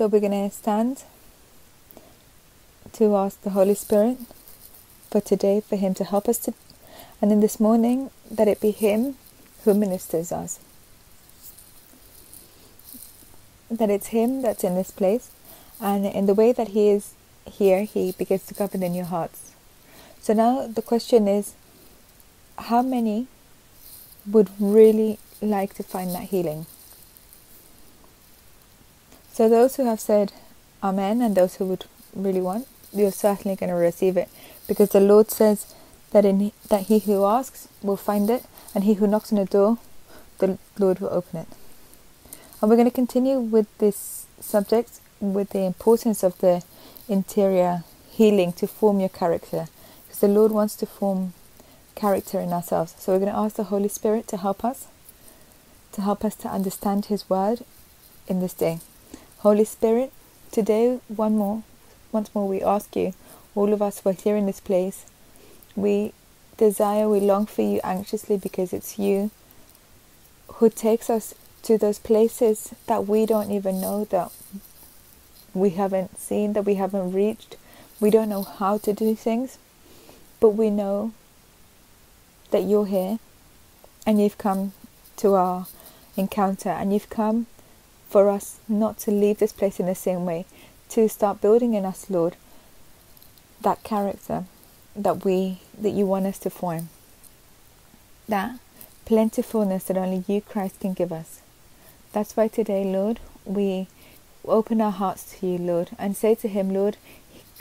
So we're going to stand to ask the Holy Spirit for today for Him to help us to, and in this morning that it be Him who ministers us. That it's Him that's in this place, and in the way that He is here, He begins to govern in your hearts. So now the question is how many would really like to find that healing? So, those who have said Amen and those who would really want, you're certainly going to receive it because the Lord says that in that he who asks will find it, and he who knocks on the door, the Lord will open it. And we're going to continue with this subject with the importance of the interior healing to form your character, because the Lord wants to form character in ourselves. So we're going to ask the Holy Spirit to help us, to help us to understand His Word in this day. Holy Spirit, today one more, once more we ask you, all of us who are here in this place, we desire, we long for you anxiously because it's you who takes us to those places that we don't even know that we haven't seen, that we haven't reached. We don't know how to do things, but we know that you're here and you've come to our encounter and you've come for us not to leave this place in the same way, to start building in us, Lord, that character that we that you want us to form. That plentifulness that only you Christ can give us. That's why today, Lord, we open our hearts to you, Lord, and say to him, Lord,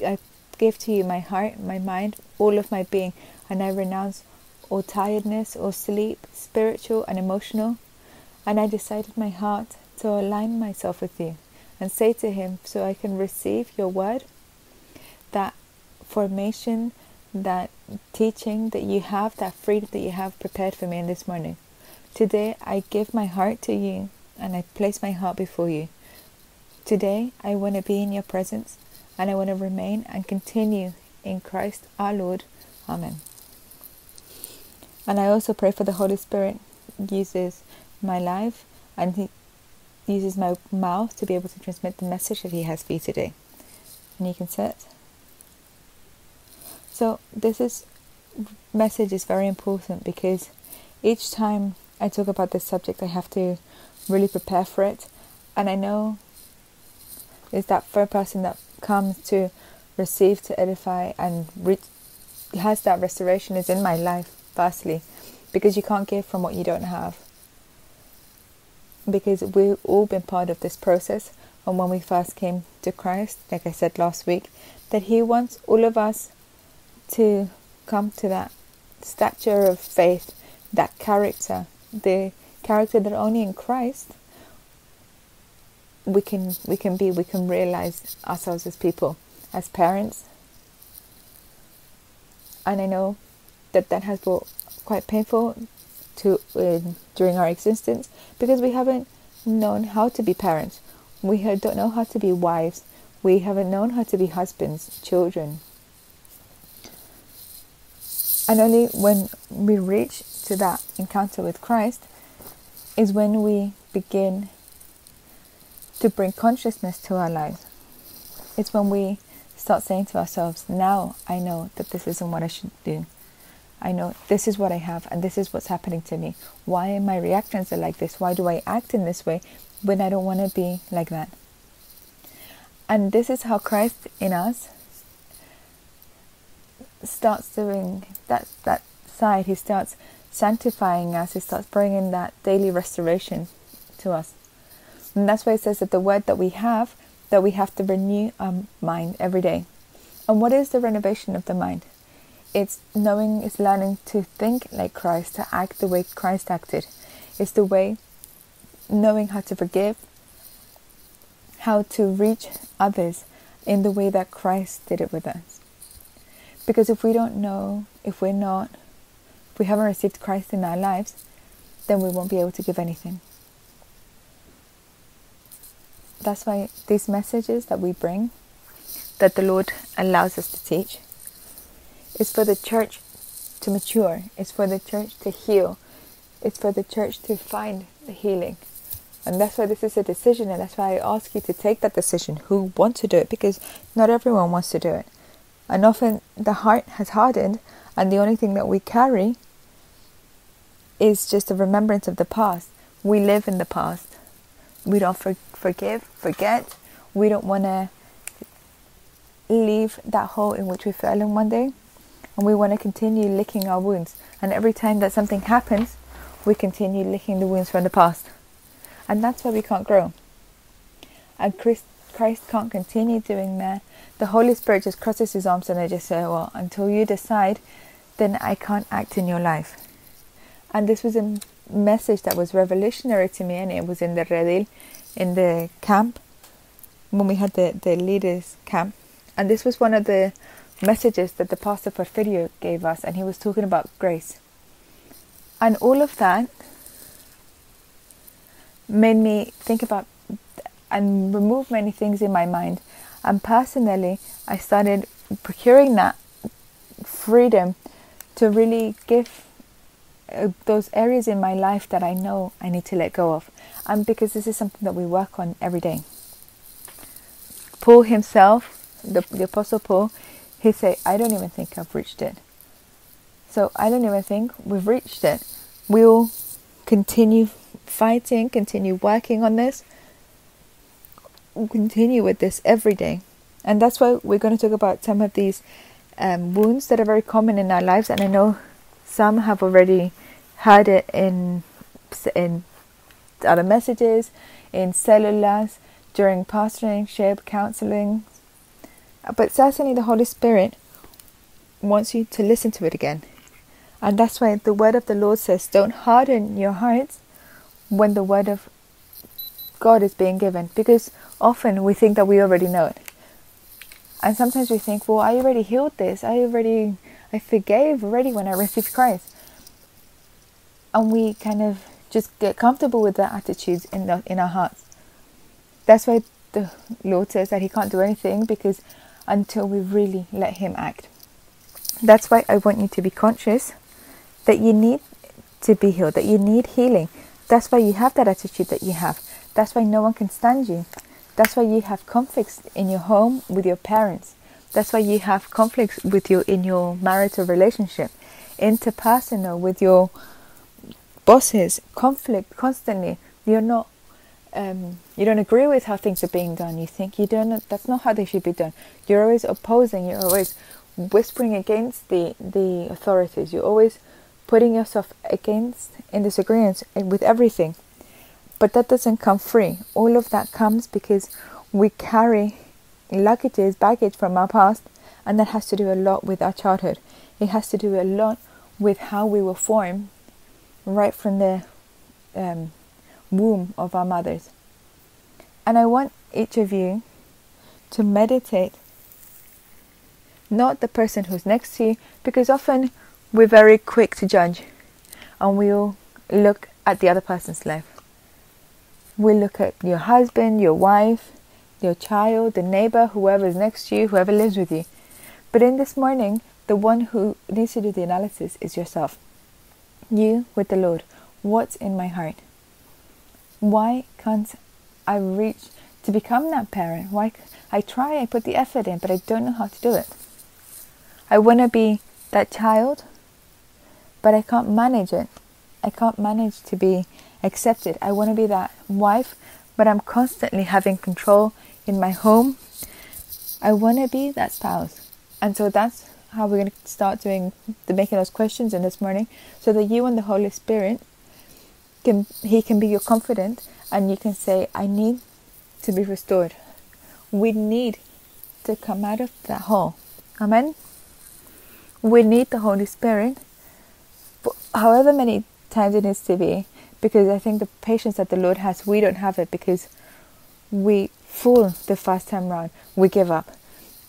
I give to you my heart, my mind, all of my being, and I renounce all tiredness or sleep, spiritual and emotional. And I decided my heart to align myself with you and say to Him, so I can receive your word, that formation, that teaching that you have, that freedom that you have prepared for me in this morning. Today I give my heart to you and I place my heart before you. Today I want to be in your presence and I want to remain and continue in Christ our Lord. Amen. And I also pray for the Holy Spirit uses my life and he uses my mouth to be able to transmit the message that he has for you today. And you can sit. So this is message is very important because each time I talk about this subject I have to really prepare for it. And I know it's that first person that comes to receive, to edify, and re- has that restoration is in my life, firstly, because you can't give from what you don't have because we've all been part of this process and when we first came to Christ, like I said last week, that He wants all of us to come to that stature of faith, that character, the character that only in Christ we can we can be, we can realize ourselves as people, as parents. And I know that that has been quite painful to uh, during our existence because we haven't known how to be parents. We don't know how to be wives. We haven't known how to be husbands, children. And only when we reach to that encounter with Christ is when we begin to bring consciousness to our lives. It's when we start saying to ourselves, now I know that this isn't what I should do. I know this is what I have and this is what's happening to me. Why are my reactions are like this? Why do I act in this way when I don't want to be like that? And this is how Christ in us starts doing that that side. He starts sanctifying us. He starts bringing that daily restoration to us. And that's why it says that the word that we have, that we have to renew our mind every day. And what is the renovation of the mind? It's knowing, it's learning to think like Christ, to act the way Christ acted. It's the way knowing how to forgive, how to reach others in the way that Christ did it with us. Because if we don't know, if we're not, if we haven't received Christ in our lives, then we won't be able to give anything. That's why these messages that we bring, that the Lord allows us to teach, it's for the church to mature. It's for the church to heal. It's for the church to find the healing. And that's why this is a decision, and that's why I ask you to take that decision who want to do it because not everyone wants to do it. And often the heart has hardened, and the only thing that we carry is just a remembrance of the past. We live in the past. We don't for- forgive, forget. We don't want to leave that hole in which we fell in one day. And we want to continue licking our wounds. And every time that something happens, we continue licking the wounds from the past. And that's why we can't grow. And Christ, Christ can't continue doing that. The Holy Spirit just crosses his arms and I just say, Well, until you decide, then I can't act in your life. And this was a message that was revolutionary to me, and it was in the Redil, in the camp, when we had the, the leaders' camp. And this was one of the messages that the Pastor Porfirio gave us, and he was talking about grace. And all of that made me think about and remove many things in my mind. And personally, I started procuring that freedom to really give uh, those areas in my life that I know I need to let go of. And because this is something that we work on every day. Paul himself, the, the Apostle Paul, he said, I don't even think I've reached it. So I don't even think we've reached it. We'll continue fighting, continue working on this, we'll continue with this every day. And that's why we're going to talk about some of these um, wounds that are very common in our lives. And I know some have already heard it in in other messages, in cellulars, during pastoring, shared counseling. But certainly the Holy Spirit wants you to listen to it again. And that's why the word of the Lord says, Don't harden your hearts when the word of God is being given. Because often we think that we already know it. And sometimes we think, Well, I already healed this. I already I forgave already when I received Christ. And we kind of just get comfortable with that attitude in the, in our hearts. That's why the Lord says that He can't do anything because until we really let Him act. That's why I want you to be conscious that you need to be healed, that you need healing. That's why you have that attitude that you have. That's why no one can stand you. That's why you have conflicts in your home with your parents. That's why you have conflicts with you in your marital relationship, interpersonal with your bosses, conflict constantly. You're not, um, you don't agree with how things are being done. You think you don't. That's not how they should be done. You're always opposing. You're always whispering against the the authorities. You're always putting yourself against in disagreement with everything. But that doesn't come free. All of that comes because we carry luggages, baggage from our past, and that has to do a lot with our childhood. It has to do a lot with how we were formed right from the um, womb of our mothers. And I want each of you to meditate not the person who's next to you, because often we're very quick to judge and we'll look at the other person's life. We'll look at your husband, your wife, your child, the neighbor, whoever is next to you, whoever lives with you. But in this morning, the one who needs to do the analysis is yourself. You with the Lord. What's in my heart? Why can't I reach to become that parent? Why I try, I put the effort in, but I don't know how to do it. I want to be that child, but I can't manage it. I can't manage to be accepted. I want to be that wife, but I'm constantly having control in my home. I want to be that spouse. And so that's how we're going to start doing the making those questions in this morning so that you and the Holy Spirit can he can be your confidant and you can say I need to be restored. We need to come out of that hole. Amen. We need the Holy Spirit. However many times it needs to be because I think the patience that the Lord has, we don't have it because we fool the first time round. We give up.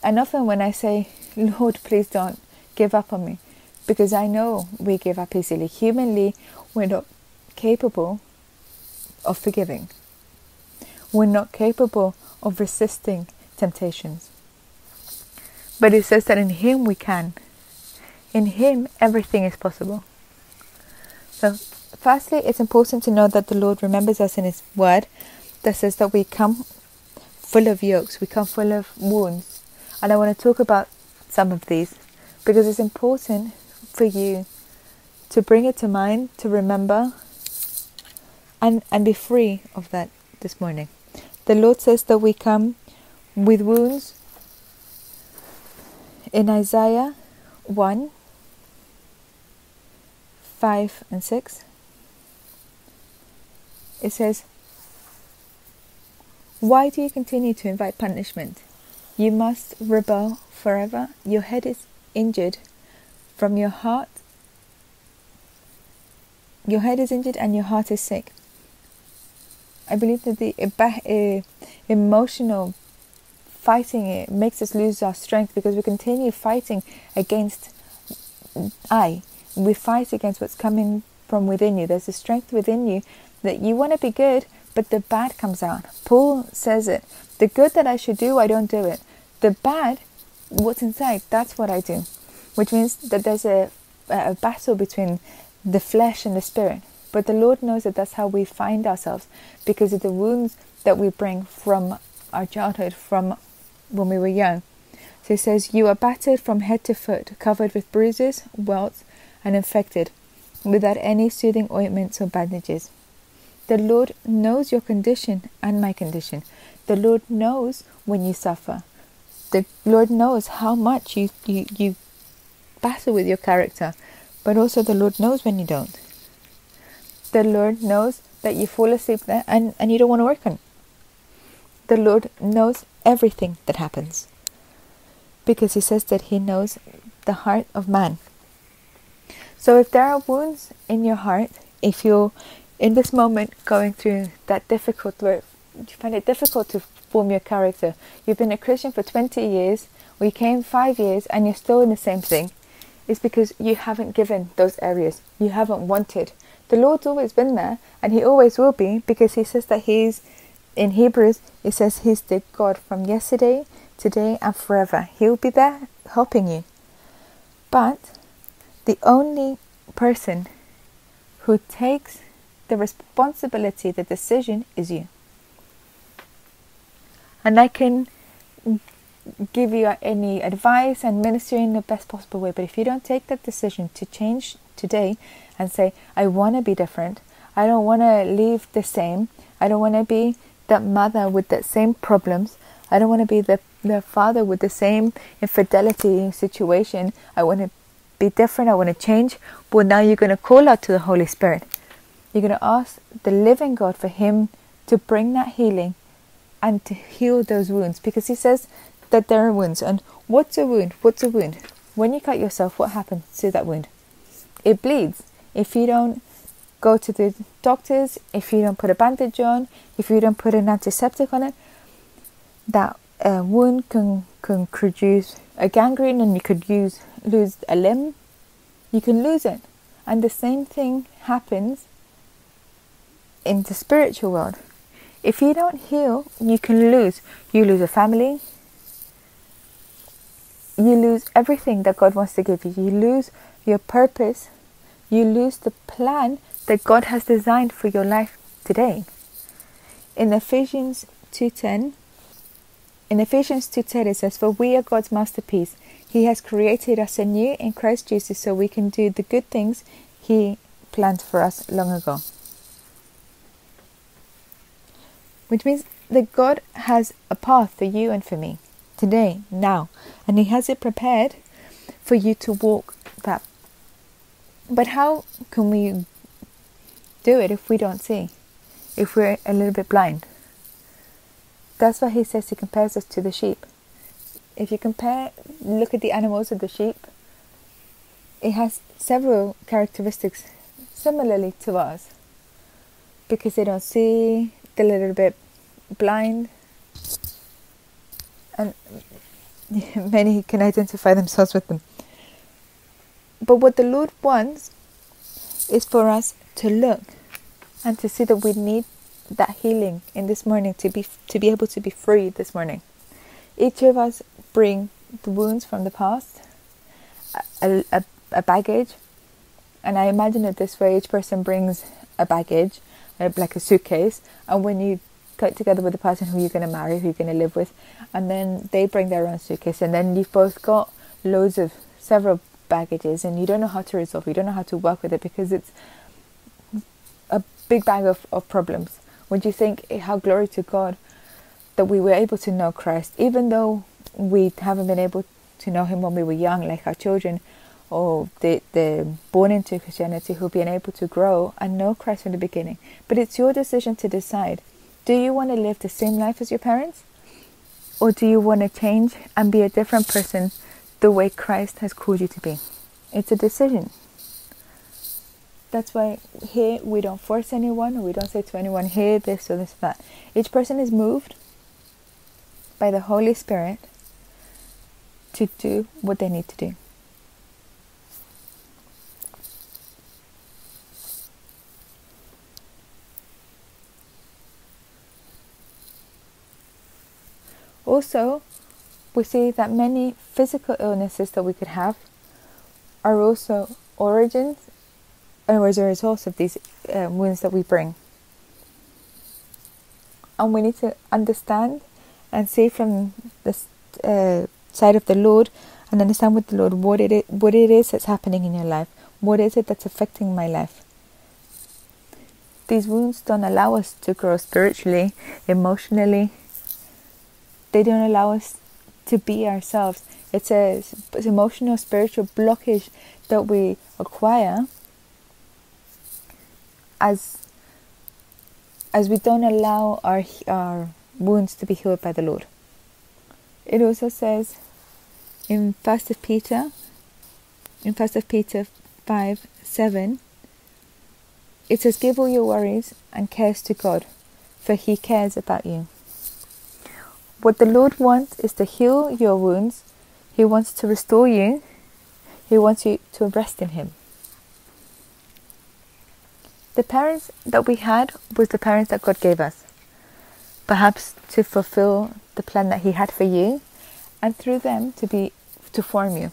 And often when I say, Lord, please don't give up on me, because I know we give up easily. Humanly, we're not capable of forgiving. We're not capable of resisting temptations. But it says that in Him we can. In Him, everything is possible. So firstly, it's important to know that the Lord remembers us in His Word that says that we come full of yokes, we come full of wounds. And I want to talk about some of these because it's important for you to bring it to mind, to remember, and, and be free of that this morning. The Lord says that we come with wounds in Isaiah 1 5 and 6. It says, Why do you continue to invite punishment? You must rebel forever. Your head is injured from your heart. Your head is injured and your heart is sick. I believe that the uh, emotional fighting it makes us lose our strength because we continue fighting against I. We fight against what's coming from within you. There's a strength within you that you want to be good, but the bad comes out. Paul says it. The good that I should do, I don't do it. The bad, what's inside, that's what I do. Which means that there's a, a battle between the flesh and the spirit. But the Lord knows that that's how we find ourselves because of the wounds that we bring from our childhood, from when we were young. So he says, You are battered from head to foot, covered with bruises, welts, and infected, without any soothing ointments or bandages. The Lord knows your condition and my condition. The Lord knows when you suffer. The Lord knows how much you, you, you battle with your character, but also the Lord knows when you don't. The Lord knows that you fall asleep there and, and you don't want to work on. The Lord knows everything that happens because He says that He knows the heart of man. So if there are wounds in your heart, if you're in this moment going through that difficult where you find it difficult to form your character, you've been a Christian for 20 years, you came five years and you're still in the same thing, it's because you haven't given those areas. You haven't wanted. The Lord's always been there, and He always will be, because He says that He's, in Hebrews, it says He's the God from yesterday, today, and forever. He'll be there helping you. But the only person who takes the responsibility, the decision, is you. And I can give you any advice and minister in the best possible way. But if you don't take that decision to change today and say, I want to be different, I don't want to leave the same, I don't want to be that mother with the same problems, I don't want to be the, the father with the same infidelity situation, I want to be different, I want to change. Well, now you're going to call out to the Holy Spirit. You're going to ask the living God for Him to bring that healing and to heal those wounds because He says that there are wounds. And what's a wound? What's a wound? When you cut yourself, what happens to that wound? It bleeds. If you don't go to the doctors, if you don't put a bandage on, if you don't put an antiseptic on it, that uh, wound can, can produce a gangrene and you could use, lose a limb. You can lose it. And the same thing happens in the spiritual world. If you don't heal, you can lose. You lose a family, you lose everything that God wants to give you. You lose your purpose. You lose the plan that God has designed for your life today. In Ephesians 2:10, in Ephesians 2:10 it says, "For we are God's masterpiece. He has created us anew in Christ Jesus so we can do the good things he planned for us long ago." Which means that God has a path for you and for me today, now, and He has it prepared for you to walk that. But how can we do it if we don't see? If we're a little bit blind? That's why He says He compares us to the sheep. If you compare, look at the animals of the sheep, it has several characteristics similarly to us because they don't see, they're a little bit blind, and many can identify themselves with them. But what the Lord wants is for us to look and to see that we need that healing in this morning to be to be able to be free this morning. Each of us bring the wounds from the past, a, a, a baggage, And I imagine it this way each person brings a baggage, like a suitcase, and when you get together with the person who you're going to marry, who you're going to live with, and then they bring their own suitcase, and then you've both got loads of several baggages, and you don't know how to resolve, you don't know how to work with it because it's a big bag of, of problems. Would you think how glory to God that we were able to know Christ, even though we haven't been able to know Him when we were young, like our children, or the the born into Christianity who've been able to grow and know Christ from the beginning. But it's your decision to decide: do you want to live the same life as your parents, or do you want to change and be a different person, the way Christ has called you to be? It's a decision. That's why here we don't force anyone, we don't say to anyone, here, this or this, that. Each person is moved by the Holy Spirit to do what they need to do. Also, we see that many physical illnesses that we could have are also origins or as a result of these uh, wounds that we bring. And we need to understand and see from the uh, side of the Lord and understand with the Lord what it is, what it is that's happening in your life. What is it that's affecting my life? These wounds don't allow us to grow spiritually, emotionally. They don't allow us to be ourselves. It's a it's emotional, spiritual blockage that we acquire as as we don't allow our our wounds to be healed by the Lord. It also says in First of Peter, in First of Peter five seven. It says, "Give all your worries and cares to God, for He cares about you." What the Lord wants is to heal your wounds. He wants to restore you. He wants you to rest in Him. The parents that we had was the parents that God gave us perhaps to fulfill the plan that He had for you, and through them to be to form you.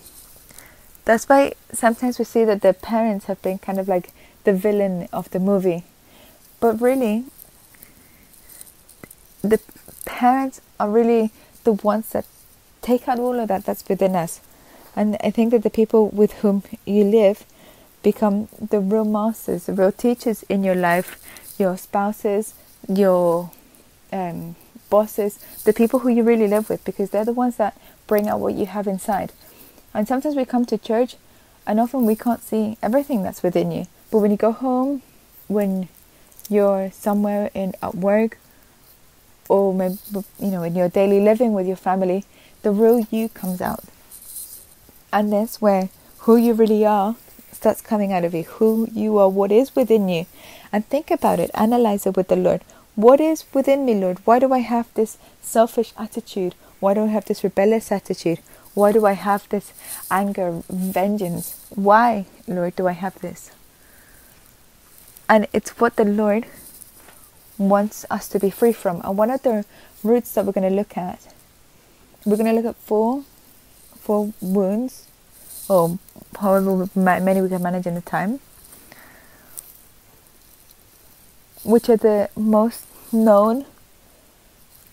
That's why sometimes we see that the parents have been kind of like the villain of the movie, but really, the parents are really the ones that take out all of that that's within us. And I think that the people with whom you live become the real masters, the real teachers in your life, your spouses, your um, bosses, the people who you really live with, because they're the ones that bring out what you have inside. And sometimes we come to church, and often we can't see everything that's within you. But when you go home, when you're somewhere in at work, or maybe, you know in your daily living with your family, the real you comes out, and that's where who you really are starts coming out of you. Who you are, what is within you, and think about it, analyze it with the Lord. What is within me, Lord? Why do I have this selfish attitude? Why do I have this rebellious attitude? Why do I have this anger, vengeance? Why, Lord, do I have this? And it's what the Lord wants us to be free from. And one of the roots that we're going to look at, we're going to look at four, four wounds, or however many we can manage in the time, which are the most known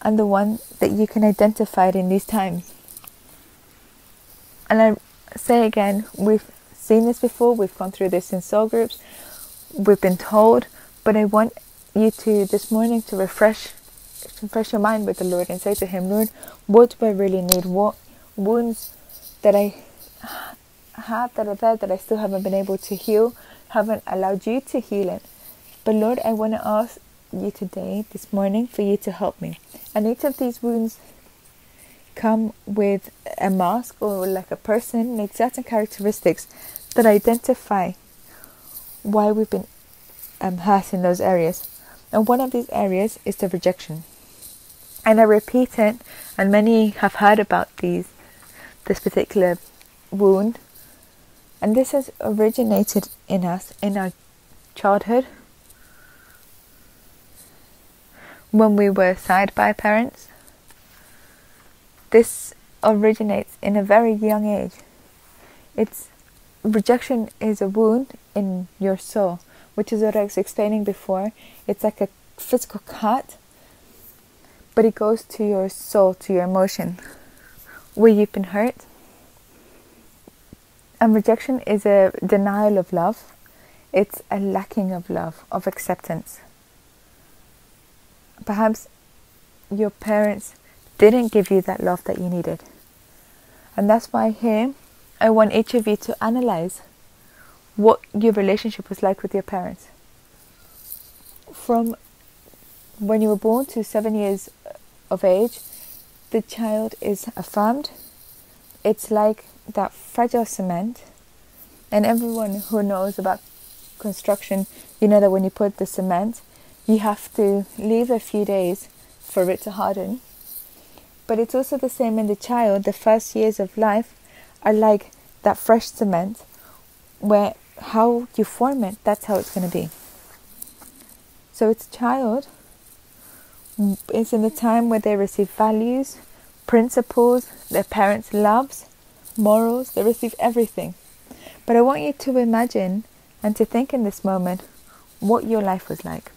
and the one that you can identify in these times. And I say again, we've seen this before, we've gone through this in soul groups, we've been told, but I want you to this morning to refresh refresh your mind with the Lord and say to him, Lord, what do I really need? What wounds that I have that are there that I still haven't been able to heal, haven't allowed you to heal it. But Lord, I want to ask you today, this morning, for you to help me. And each of these wounds come with a mask or like a person, like certain characteristics that identify why we've been um, hurt in those areas. And one of these areas is the rejection. And I repeat it, and many have heard about these, this particular wound. And this has originated in us in our childhood when we were side by parents. This originates in a very young age. It's rejection is a wound in your soul, which is what I was explaining before. It's like a physical cut, but it goes to your soul, to your emotion, where you've been hurt. And rejection is a denial of love, it's a lacking of love, of acceptance. Perhaps your parents didn't give you that love that you needed. And that's why here I want each of you to analyze what your relationship was like with your parents. From when you were born to seven years of age, the child is affirmed. It's like that fragile cement. And everyone who knows about construction, you know that when you put the cement, you have to leave a few days for it to harden. But it's also the same in the child. The first years of life are like that fresh cement where how you form it, that's how it's going to be. So it's child mm, is in the time where they receive values, principles, their parents' loves, morals, they receive everything. But I want you to imagine and to think in this moment what your life was like.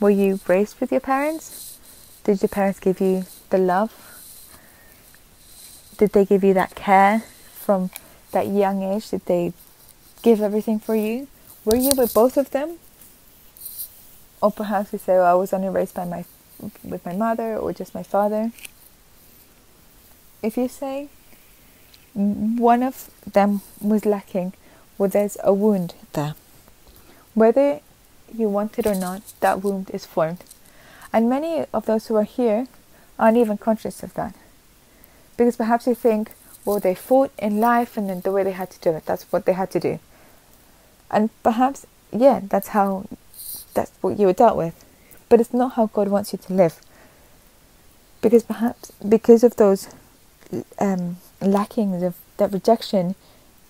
Were you raised with your parents? Did your parents give you the love? Did they give you that care from that young age? Did they give everything for you? Were you with both of them? Or perhaps you say, well, I was only raised by my with my mother or just my father. If you say one of them was lacking, well, there's a wound there. Whether you want it or not, that wound is formed. And many of those who are here aren't even conscious of that. Because perhaps you think, well, they fought in life and then the way they had to do it, that's what they had to do. And perhaps, yeah, that's how, that's what you were dealt with. But it's not how God wants you to live. Because perhaps, because of those um, lackings of that rejection,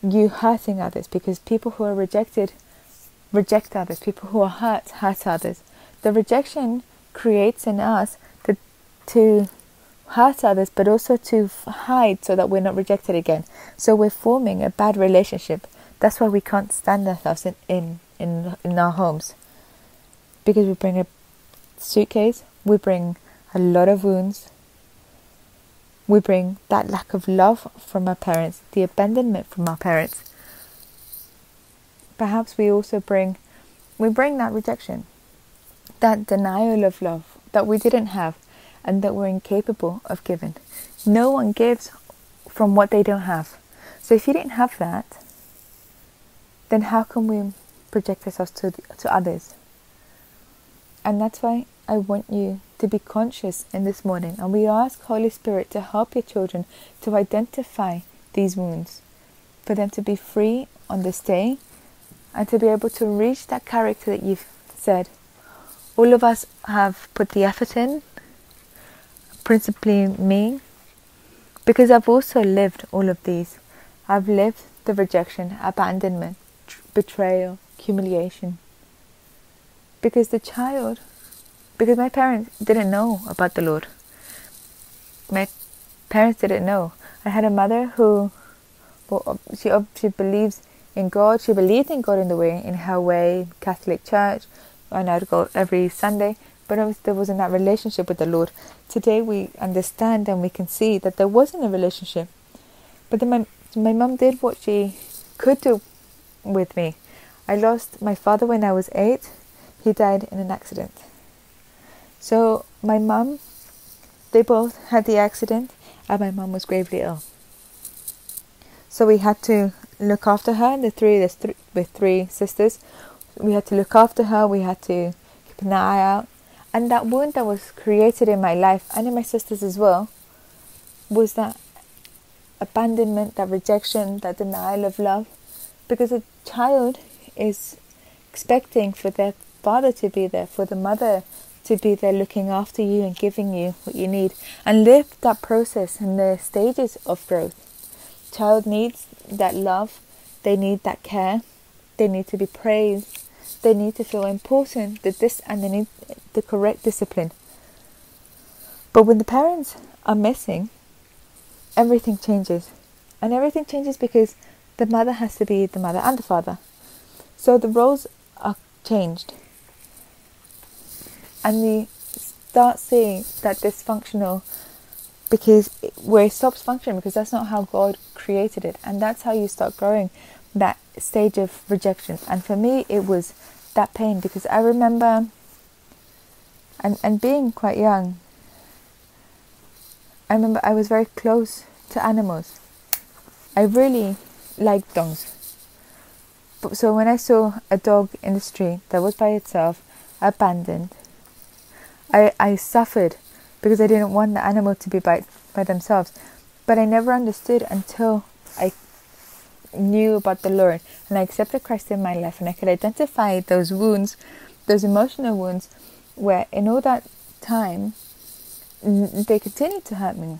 you hurting others. Because people who are rejected reject others. People who are hurt hurt others. The rejection creates in us to hurt others, but also to hide so that we're not rejected again. So we're forming a bad relationship. That's why we can't stand ourselves in, in, in, in our homes. Because we bring a suitcase, we bring a lot of wounds, we bring that lack of love from our parents, the abandonment from our parents. Perhaps we also bring we bring that rejection that denial of love that we didn't have and that we're incapable of giving. No one gives from what they don't have. So if you didn't have that then how can we project ourselves to, to others and that's why i want you to be conscious in this morning and we ask holy spirit to help your children to identify these wounds for them to be free on this day and to be able to reach that character that you've said. All of us have put the effort in, principally me, because I've also lived all of these. I've lived the rejection, abandonment, betrayal, humiliation. Because the child, because my parents didn't know about the Lord. My parents didn't know. I had a mother who, well, she she believes in God. She believed in God in the way, in her way, Catholic Church, and I'd go every Sunday. But there wasn't that relationship with the Lord. Today we understand and we can see that there wasn't a relationship. But then my my mum did what she could do with me. I lost my father when I was eight. He died in an accident. So my mum, they both had the accident, and my mum was gravely ill. So we had to look after her. The three, there's three, with three sisters. We had to look after her. We had to keep an eye out. And that wound that was created in my life and in my sisters as well was that abandonment, that rejection, that denial of love. Because a child is expecting for their father to be there, for the mother to be there looking after you and giving you what you need, and live that process and the stages of growth. Child needs that love, they need that care, they need to be praised, they need to feel important, that this and they need the correct discipline. But when the parents are missing, everything changes. And everything changes because the mother has to be the mother and the father. So the roles are changed. And we start seeing that dysfunctional because it, where it stops functioning because that's not how God created it. And that's how you start growing that stage of rejection. And for me, it was that pain because I remember and, and being quite young, I remember I was very close to animals. I really liked dogs. So when I saw a dog in the street that was by itself, abandoned, I, I suffered because I didn't want the animal to be by, by themselves. But I never understood until I knew about the Lord and I accepted Christ in my life and I could identify those wounds, those emotional wounds, where in all that time they continued to hurt me.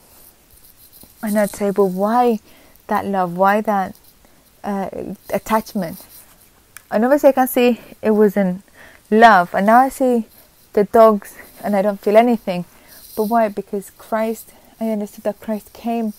And I'd say, well, why that love? Why that uh, attachment? And obviously, I can see it was in love, and now I see the dogs, and I don't feel anything. But why? Because Christ, I understood that Christ came,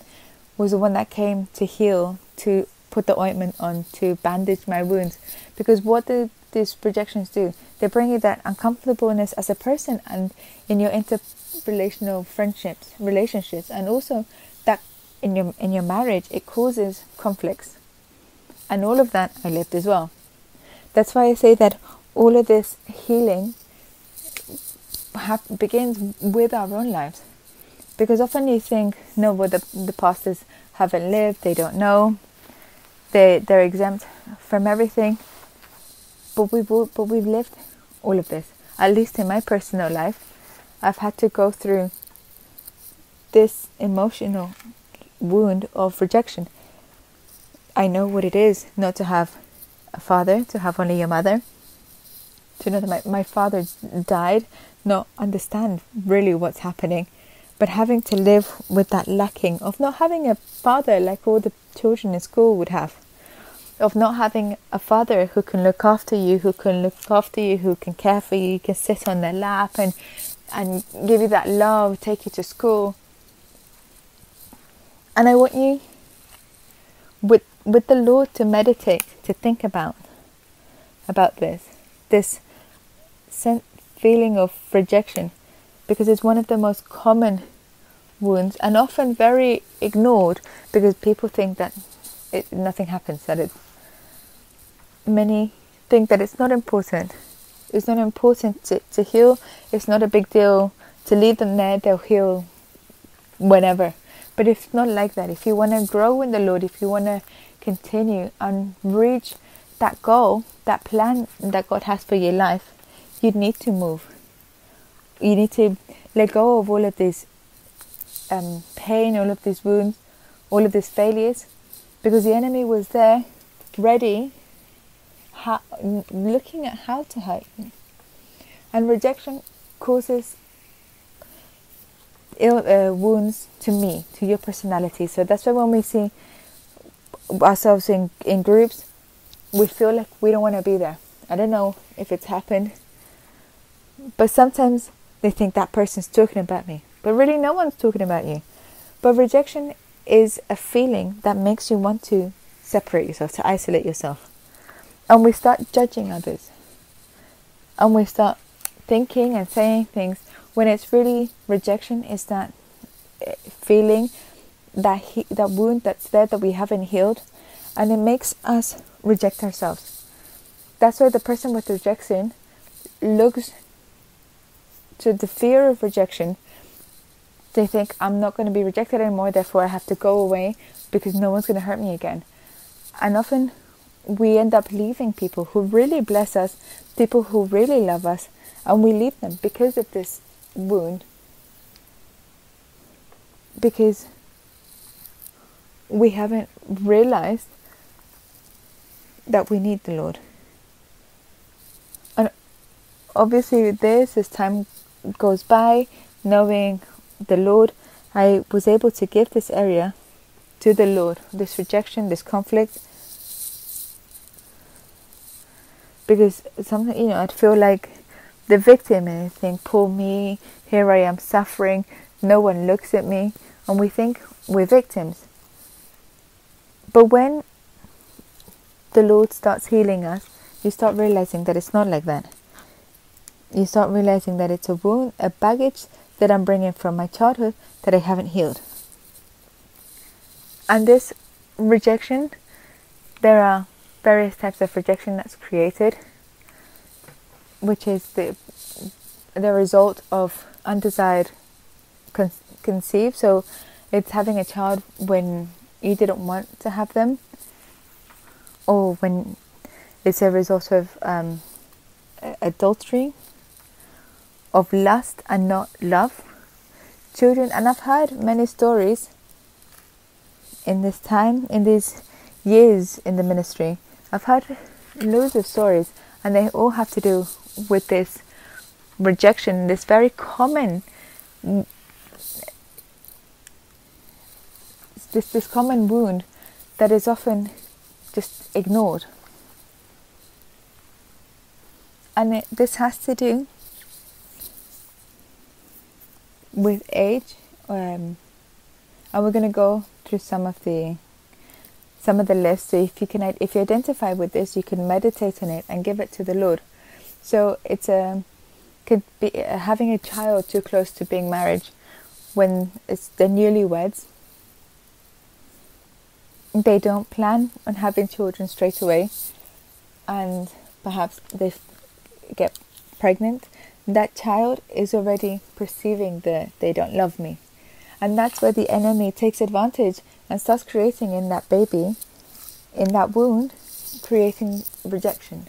was the one that came to heal, to put the ointment on, to bandage my wounds. Because what did these projections do? They bring you that uncomfortableness as a person and in your interrelational friendships, relationships, and also that in your in your marriage it causes conflicts. And all of that I lived as well. That's why I say that all of this healing begins with our own lives. Because often you think, no, well, the, the pastors haven't lived, they don't know, they, they're exempt from everything. But we've, but we've lived all of this. At least in my personal life, I've had to go through this emotional wound of rejection. I know what it is not to have a father, to have only a mother, to know that my, my father died, not understand really what's happening, but having to live with that lacking of not having a father like all the children in school would have, of not having a father who can look after you, who can look after you, who can care for you, you can sit on their lap and and give you that love, take you to school. And I want you with with the Lord to meditate, to think about about this, this feeling of rejection, because it's one of the most common wounds and often very ignored because people think that it, nothing happens, that it many think that it's not important. It's not important to, to heal. It's not a big deal to leave them there. They'll heal whenever. But it's not like that. If you want to grow in the Lord, if you want to continue and reach that goal, that plan that God has for your life, you need to move. You need to let go of all of this um, pain, all of these wounds, all of these failures, because the enemy was there, ready how, looking at how to hurt you. And rejection causes ill uh, wounds to me, to your personality. So that's why when we see ourselves in, in groups, we feel like we don't want to be there. I don't know if it's happened, but sometimes they think that person's talking about me, but really no one's talking about you. But rejection is a feeling that makes you want to separate yourself, to isolate yourself and we start judging others and we start thinking and saying things when it's really rejection is that eh, feeling that he, that wound that's there that we haven't healed and it makes us reject ourselves. That's why the person with rejection looks to the fear of rejection. They think i'm not going to be rejected anymore therefore i have to go away because no one's going to hurt me again. And often we end up leaving people who really bless us, people who really love us, and we leave them because of this wound. Because we haven't realized that we need the Lord. And obviously, this, as time goes by, knowing the Lord, I was able to give this area to the Lord, this rejection, this conflict. Because something you know I'd feel like the victim and think poor me here I am suffering no one looks at me. And we think we're victims but when the Lord starts healing us, you start realizing that it's not like that. You start realizing that it's a wound, a baggage that I'm bringing from my childhood that I haven't healed. And this rejection, there are various types of rejection that's created, which is the the result of undesired con- conceive. So it's having a child when you didn't want to have them, or when it's a result of um, adultery, of lust and not love. Children, and I've heard many stories in this time, in these years in the ministry. I've heard loads of stories, and they all have to do with this rejection, this very common this this common wound that is often just ignored. And it, this has to do with age, um, and we're going to go through some of the some of the lists. So if you can, if you identify with this, you can meditate on it and give it to the Lord. So it's a um, could be uh, having a child too close to being married when it's the newlyweds. They don't plan on having children straight away, and perhaps they get pregnant. That child is already perceiving that they don't love me, and that's where the enemy takes advantage and starts creating in that baby, in that wound, creating rejection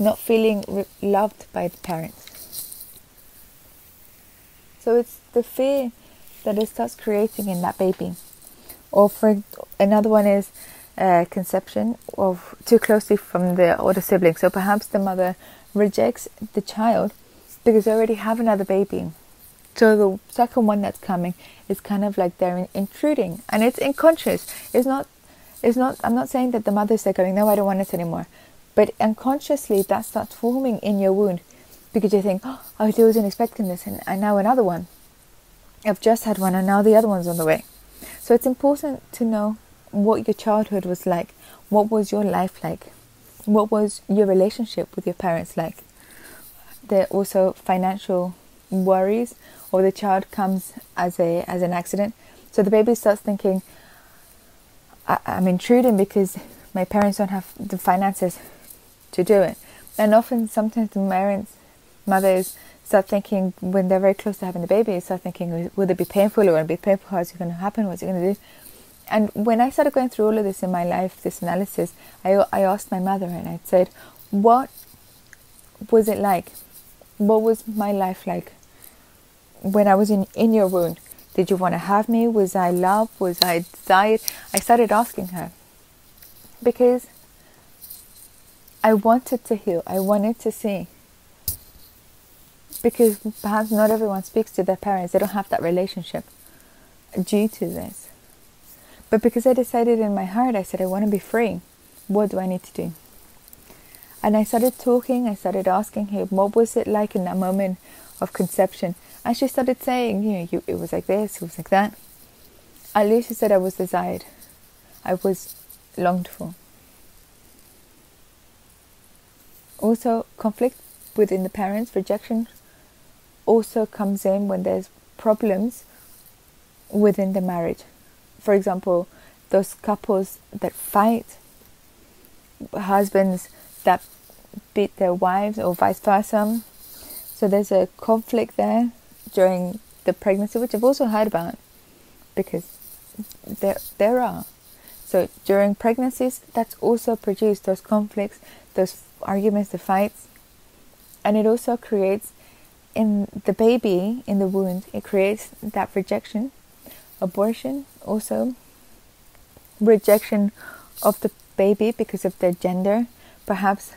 not feeling re- loved by the parents. So it's the fear that it starts creating in that baby. Or for another one is uh, conception of too closely from the older sibling. So perhaps the mother rejects the child because they already have another baby. So the second one that's coming is kind of like they're intruding, and it's unconscious. It's not. It's not. I'm not saying that the mothers are going, no, I don't want it anymore. But unconsciously, that starts forming in your wound because you think, oh, I wasn't expecting this, and, and now another one. I've just had one, and now the other one's on the way. So it's important to know what your childhood was like. What was your life like? What was your relationship with your parents like? There are also financial worries, or the child comes as a as an accident. So the baby starts thinking, I, I'm intruding because my parents don't have the finances to do it. And often, sometimes the parents, mothers, start thinking when they're very close to having the baby, start thinking, will it be painful or will it be painful? How's it going to happen? What's it going to do? And when I started going through all of this in my life, this analysis, I, I asked my mother and I said, what was it like? What was my life like when I was in, in your womb? Did you want to have me? Was I loved? Was I desired? I started asking her because I wanted to heal. I wanted to see. Because perhaps not everyone speaks to their parents, they don't have that relationship due to this. But because I decided in my heart, I said, I want to be free. What do I need to do? And I started talking, I started asking him, what was it like in that moment of conception? And she started saying, you know, you, it was like this, it was like that. At least she said I was desired, I was longed for. Also, conflict within the parents, rejection also comes in when there's problems within the marriage. For example, those couples that fight, husbands that beat their wives, or vice versa. So there's a conflict there during the pregnancy, which I've also heard about because there there are. So during pregnancies, that's also produced those conflicts, those arguments, the fights, and it also creates in the baby in the wound. It creates that rejection, abortion, also rejection of the baby because of their gender. Perhaps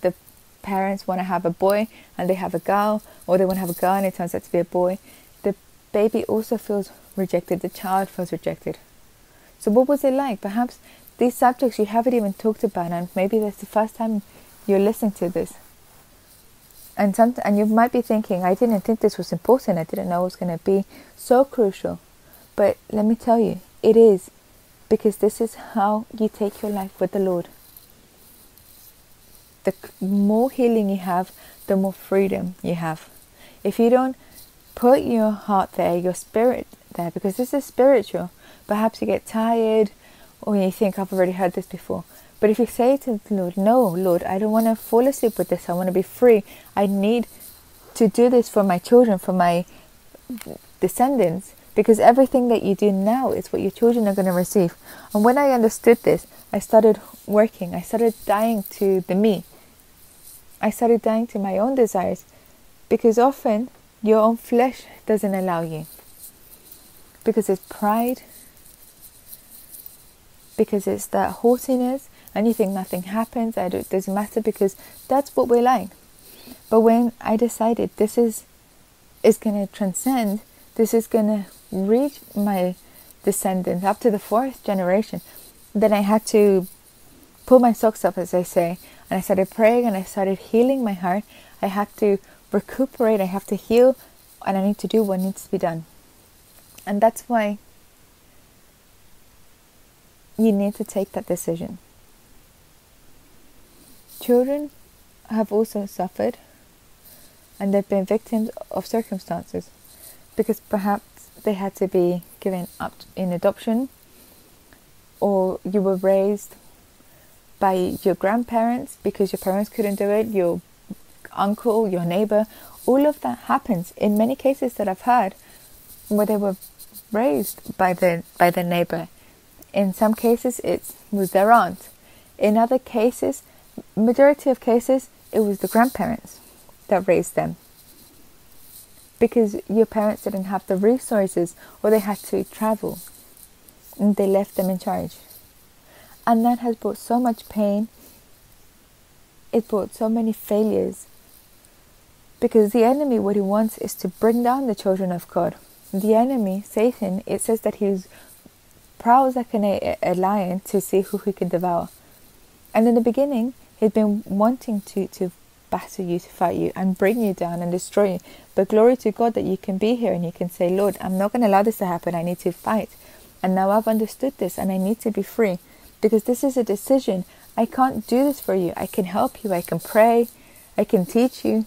the parents want to have a boy and they have a girl, or they want to have a girl and it turns out to be a boy. The baby also feels rejected. The child feels rejected. So, what was it like? Perhaps these subjects you haven't even talked about, and maybe that's the first time you're listening to this. And some, and you might be thinking, I didn't think this was important. I didn't know it was going to be so crucial. But let me tell you, it is, because this is how you take your life with the Lord. the more healing you have, the more freedom you have. If you don't put your heart there, your spirit there, because this is spiritual, perhaps you get tired or you think, I've already heard this before. But if you say to the Lord, No, Lord, I don't want to fall asleep with this, I want to be free, I need to do this for my children, for my descendants, because everything that you do now is what your children are going to receive. And when I understood this, I started working, I started dying to the me. I started dying to my own desires because often your own flesh doesn't allow you. Because it's pride, because it's that haughtiness, think nothing happens, it doesn't matter because that's what we're like. But when I decided this is is going to transcend, this is going to reach my descendants up to the fourth generation, then I had to pull my socks up, as I say, and I started praying and I started healing my heart. I have to recuperate, I have to heal, and I need to do what needs to be done. And that's why you need to take that decision. Children have also suffered and they've been victims of circumstances because perhaps they had to be given up in adoption or you were raised by your grandparents because your parents couldn't do it, your uncle, your neighbor, all of that happens in many cases that I've heard where they were raised by the by the neighbor. In some cases it was their aunt. In other cases, majority of cases it was the grandparents that raised them. Because your parents didn't have the resources or they had to travel and they left them in charge. And that has brought so much pain. It brought so many failures. Because the enemy, what he wants is to bring down the children of God. The enemy, Satan, it says that he's prowls like a, a lion to see who he can devour. And in the beginning, he'd been wanting to, to batter you, to fight you, and bring you down and destroy you. But glory to God that you can be here and you can say, Lord, I'm not going to allow this to happen. I need to fight. And now I've understood this and I need to be free because this is a decision. I can't do this for you. I can help you, I can pray, I can teach you,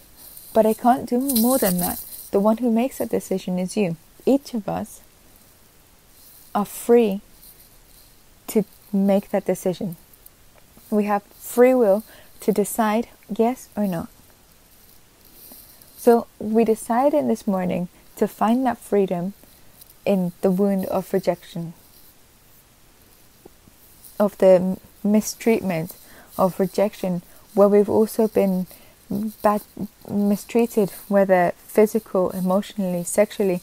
but I can't do more than that. The one who makes that decision is you. Each of us are free to make that decision. We have free will to decide yes or no. So we decided this morning to find that freedom in the wound of rejection of the mistreatment of rejection where we've also been bad mistreated whether physical emotionally sexually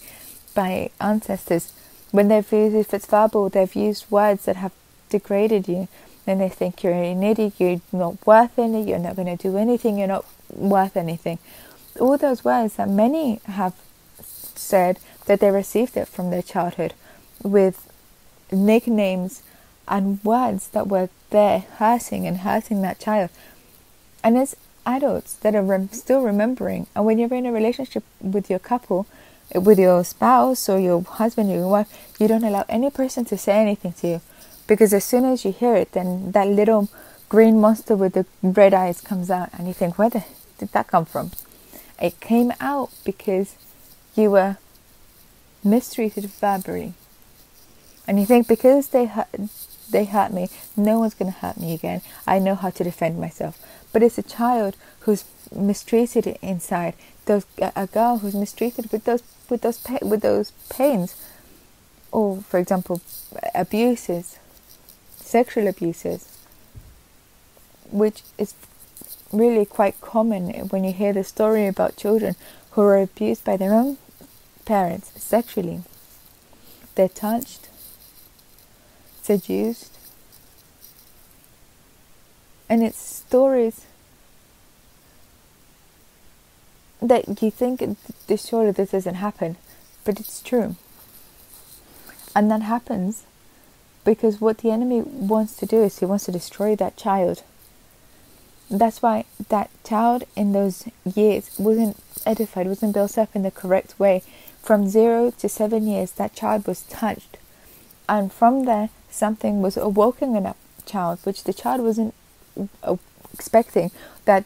by ancestors when they've used if it's verbal they've used words that have degraded you then they think you're an idiot you're not worth any you're not going to do anything you're not worth anything all those words that many have said that they received it from their childhood with nicknames and words that were there hurting and hurting that child. And as adults that are rem- still remembering, and when you're in a relationship with your couple, with your spouse or your husband or your wife, you don't allow any person to say anything to you. Because as soon as you hear it, then that little green monster with the red eyes comes out, and you think, where the, did that come from? It came out because you were mistreated verbally. And you think because they hurt, they hurt me, no one's going to hurt me again. I know how to defend myself. But it's a child who's mistreated inside. Those a girl who's mistreated with those with those with those pains, or for example, abuses, sexual abuses, which is really quite common when you hear the story about children who are abused by their own parents sexually. They're touched, seduced, and it's stories that you think surely this doesn't happen, but it's true. And that happens because what the enemy wants to do is he wants to destroy that child. That's why that child in those years wasn't edified, wasn't built up in the correct way. From zero to seven years, that child was touched. And from there, something was awoken in that child, which the child wasn't uh, expecting, that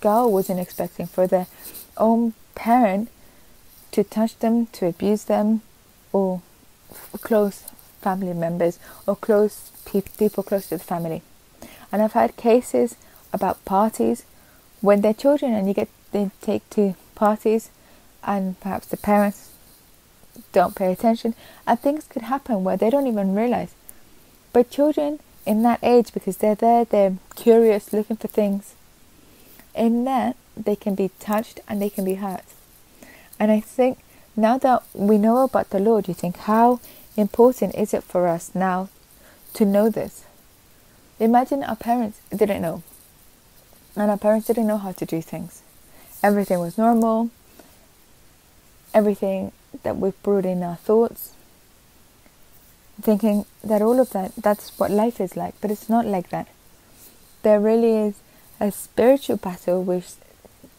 girl wasn't expecting, for their own parent to touch them, to abuse them, or close family members or close pe- people close to the family. And I've had cases about parties when they're children and you get they take to parties and perhaps the parents don't pay attention and things could happen where they don't even realize. But children in that age because they're there, they're curious, looking for things. In that they can be touched and they can be hurt. And I think now that we know about the Lord, you think how important is it for us now to know this? Imagine our parents didn't know. And our parents didn't know how to do things. Everything was normal. Everything that we brought in our thoughts. Thinking that all of that, that's what life is like. But it's not like that. There really is a spiritual battle which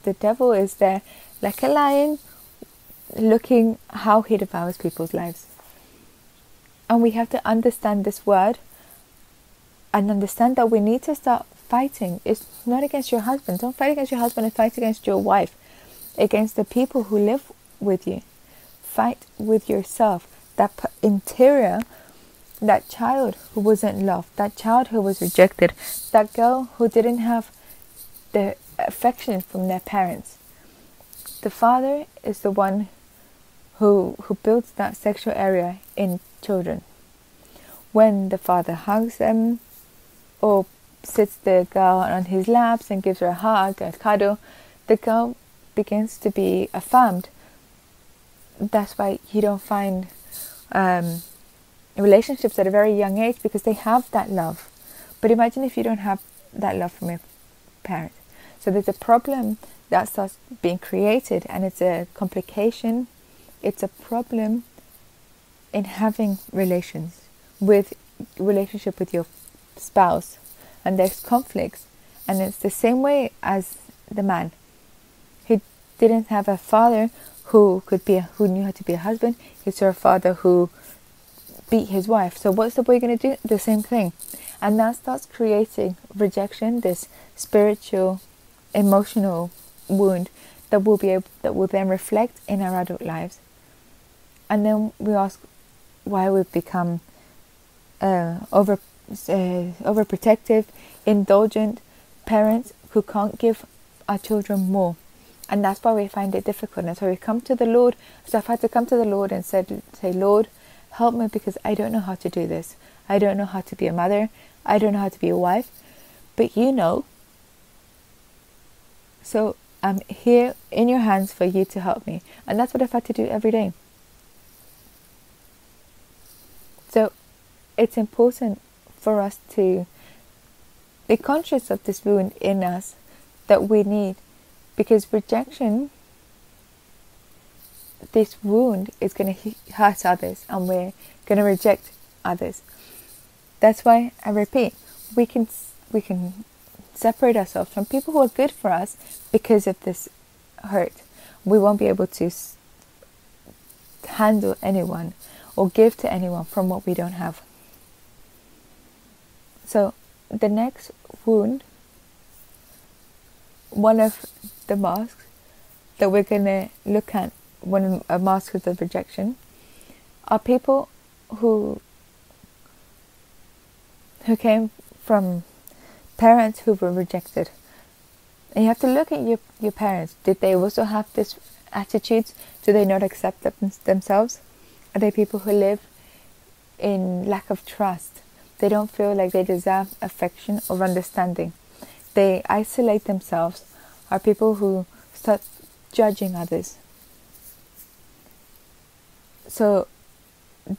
the devil is there like a lion looking how he devours people's lives. And we have to understand this word and understand that we need to start fighting. It's not against your husband. Don't fight against your husband and fight against your wife, against the people who live with you. Fight with yourself. That interior, that child who wasn't loved, that child who was rejected, that girl who didn't have the affection from their parents. The father is the one who, who builds that sexual area in children. When the father hugs them or sits the girl on his laps and gives her a hug, a cuddle, the girl begins to be affirmed. That's why you don't find um, relationships at a very young age because they have that love. But imagine if you don't have that love from your parent. So there's a problem that starts being created, and it's a complication it's a problem in having relations with relationship with your spouse and there's conflicts and it's the same way as the man. He didn't have a father who could be a, who knew how to be a husband. He saw a father who beat his wife. So what's the boy going to do? The same thing. And that starts creating rejection this spiritual emotional wound that will be able, that will then reflect in our adult lives. And then we ask why we become uh, over uh, overprotective, indulgent parents who can't give our children more, and that's why we find it difficult. And so we come to the Lord. So I've had to come to the Lord and said, "Say, Lord, help me because I don't know how to do this. I don't know how to be a mother. I don't know how to be a wife, but you know." So I'm here in your hands for you to help me, and that's what I've had to do every day. So it's important for us to be conscious of this wound in us that we need because rejection this wound is going to hurt others and we're going to reject others. That's why i repeat we can we can separate ourselves from people who are good for us because of this hurt. We won't be able to handle anyone or give to anyone from what we don't have. So, the next wound, one of the masks that we're going to look at when a mask of rejection are people who who came from parents who were rejected. And you have to look at your, your parents. Did they also have this attitudes? Do they not accept them, themselves? Are people who live in lack of trust? They don't feel like they deserve affection or understanding. They isolate themselves. Are people who start judging others. So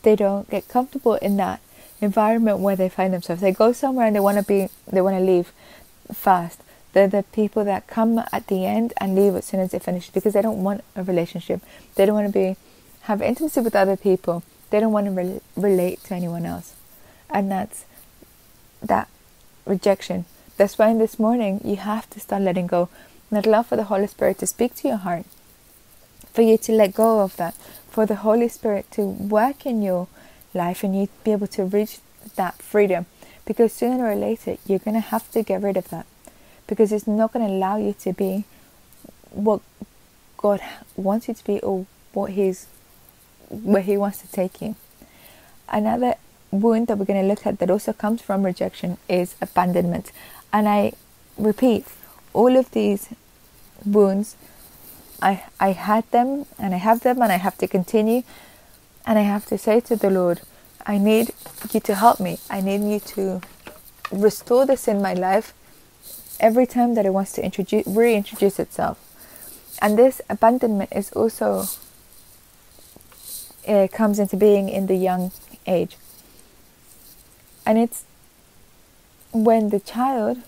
they don't get comfortable in that environment where they find themselves. They go somewhere and they want to be, they want to leave fast. They're the people that come at the end and leave as soon as they finish because they don't want a relationship. They don't want to be have intimacy with other people. They don't want to re- relate to anyone else. And that's that rejection. That's why this morning you have to start letting go. And love for the Holy Spirit to speak to your heart, for you to let go of that, for the Holy Spirit to work in your life and you be able to reach that freedom. Because sooner or later, you're going to have to get rid of that. because it's not going to allow you to be what God wants you to be or what He's where He wants to take you. Another wound that we're going to look at that also comes from rejection is abandonment. And I repeat, all of these wounds, I, I had them and I have them and I have to continue. And I have to say to the Lord, I need you to help me. I need you to restore this in my life every time that it wants to introduce, reintroduce itself. And this abandonment is also uh, comes into being in the young age. And it's when the child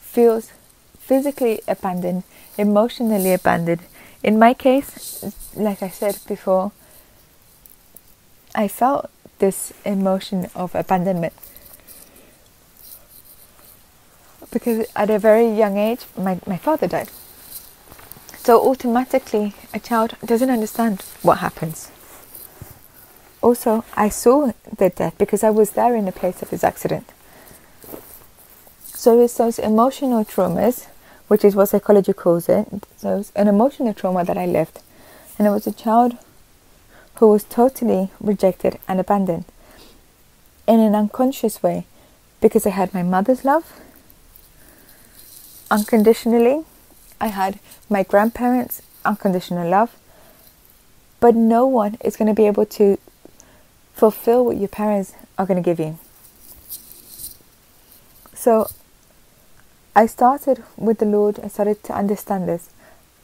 feels physically abandoned, emotionally abandoned. In my case, like I said before, I felt this emotion of abandonment because at a very young age, my, my father died. So automatically, a child doesn't understand what happens. Also, I saw the death because I was there in the place of his accident. So it's those emotional traumas, which is what psychology calls it. So it's an emotional trauma that I lived, and it was a child who was totally rejected and abandoned in an unconscious way because I had my mother's love unconditionally. I had my grandparents' unconditional love. But no one is going to be able to fulfill what your parents are going to give you. So I started with the Lord, I started to understand this,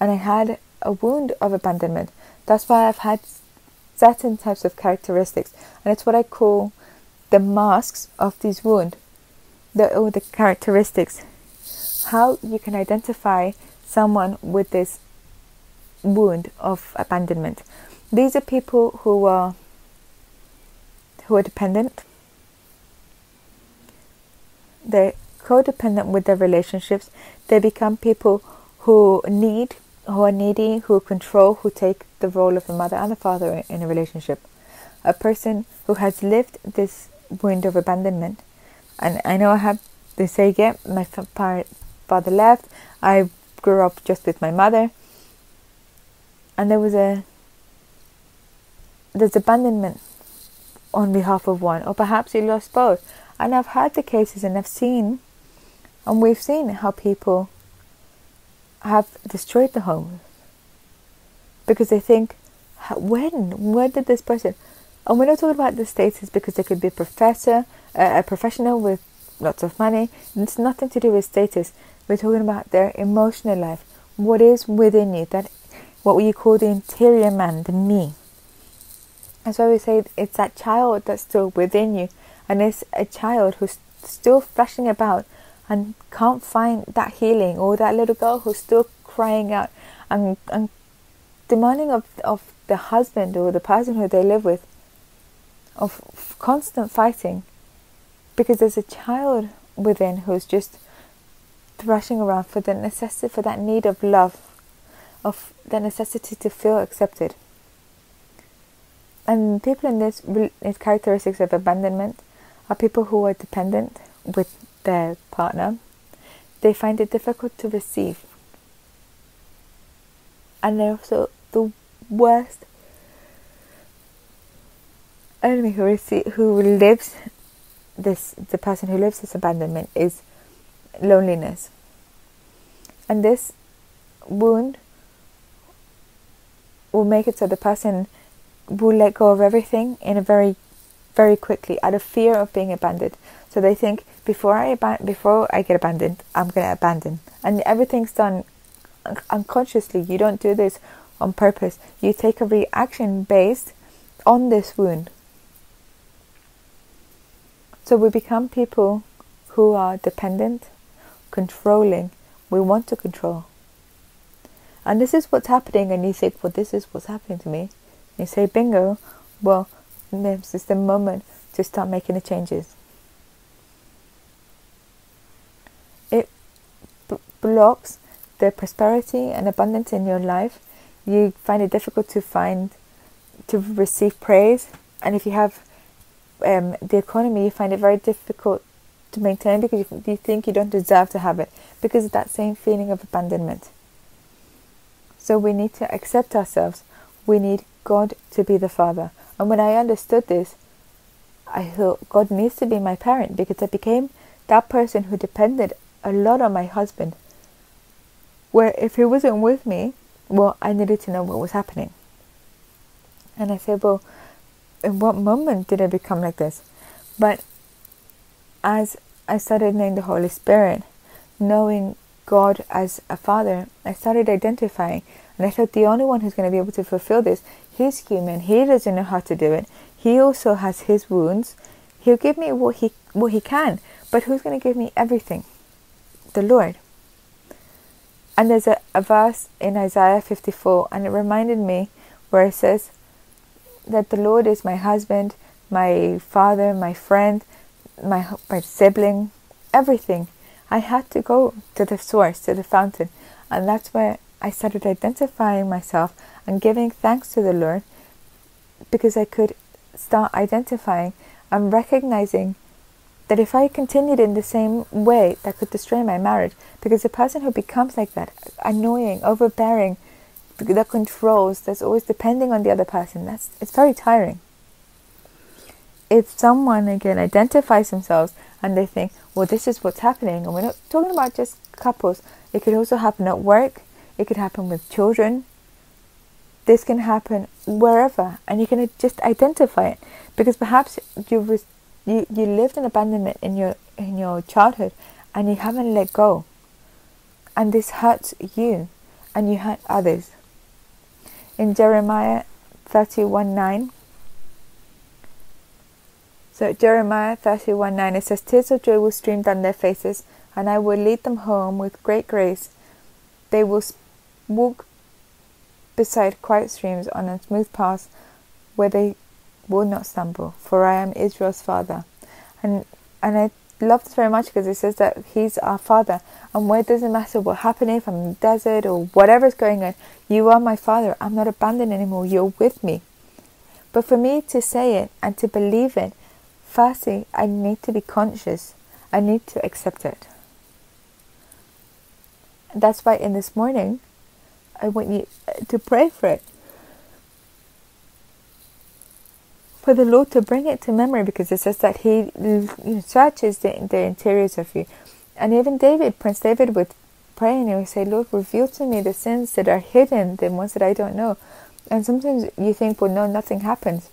and I had a wound of abandonment. That's why I've had certain types of characteristics, and it's what I call the masks of this wound, the, the characteristics how you can identify someone with this wound of abandonment. These are people who are who are dependent. They're codependent with their relationships. They become people who need, who are needy, who control, who take the role of the mother and the father in a relationship. A person who has lived this wound of abandonment, and I know I have. Say, yeah, my father left. I grew up just with my mother. And there was a there's abandonment on behalf of one, or perhaps you lost both. And I've heard the cases and I've seen and we've seen how people have destroyed the home because they think, when? Where did this person? And we're not talking about the status because they could be a professor, a professional with lots of money. It's nothing to do with status. We're talking about their emotional life, what is within you, that what we call the interior man, the me. That's why we say it's that child that's still within you, and it's a child who's still flashing about and can't find that healing, or that little girl who's still crying out and, and demanding of, of the husband or the person who they live with of constant fighting because there's a child within who's just thrashing around for the necessity for that need of love of the necessity to feel accepted and people in this characteristics of abandonment are people who are dependent with their partner they find it difficult to receive and they're also the worst enemy who receive, who lives this the person who lives this abandonment is loneliness. And this wound will make it so the person will let go of everything in a very very quickly out of fear of being abandoned. So they think before I ab- before I get abandoned, I'm going to abandon. And everything's done un- unconsciously. You don't do this on purpose. You take a reaction based on this wound. So we become people who are dependent, controlling. We want to control. And this is what's happening, and you think, well, this is what's happening to me. You say, bingo, well, this is the moment to start making the changes. It b- blocks the prosperity and abundance in your life. You find it difficult to find, to receive praise. And if you have um, the economy, you find it very difficult to maintain because you think you don't deserve to have it because of that same feeling of abandonment. So we need to accept ourselves. We need God to be the Father. And when I understood this, I thought God needs to be my parent because I became that person who depended a lot on my husband. Where if he wasn't with me, well, I needed to know what was happening. And I said, well, in what moment did I become like this? But as I started knowing the Holy Spirit, knowing God as a father, I started identifying. And I thought the only one who's going to be able to fulfill this, he's human. He doesn't know how to do it. He also has his wounds. He'll give me what he what he can, but who's going to give me everything? The Lord. And there's a, a verse in Isaiah 54, and it reminded me where it says that the Lord is my husband, my father, my friend, my my sibling, everything. I had to go to the source, to the fountain, and that's where I started identifying myself and giving thanks to the Lord because I could start identifying and recognizing that if I continued in the same way, that could destroy my marriage. Because the person who becomes like that, annoying, overbearing, that controls, that's always depending on the other person, that's it's very tiring. If someone again identifies themselves and they think, well, this is what's happening, and we're not talking about just couples, it could also happen at work, it could happen with children, this can happen wherever, and you can just identify it because perhaps you you you lived in abandonment in your in your childhood, and you haven't let go, and this hurts you, and you hurt others. In Jeremiah thirty one nine. So Jeremiah thirty one nine it says, "Tears of joy will stream down their faces, and I will lead them home with great grace. They will walk beside quiet streams on a smooth path where they will not stumble, for I am Israel's father. And and I love this very much because it says that he's our father and where it doesn't matter what happening if I'm in the desert or whatever's going on, you are my father. I'm not abandoned anymore, you're with me. But for me to say it and to believe it, firstly I need to be conscious. I need to accept it. That's why in this morning I want you uh, to pray for it. For the Lord to bring it to memory because it says that He searches the, the interiors of you. And even David, Prince David, would pray and he would say, Lord, reveal to me the sins that are hidden, the ones that I don't know. And sometimes you think, well, no, nothing happens.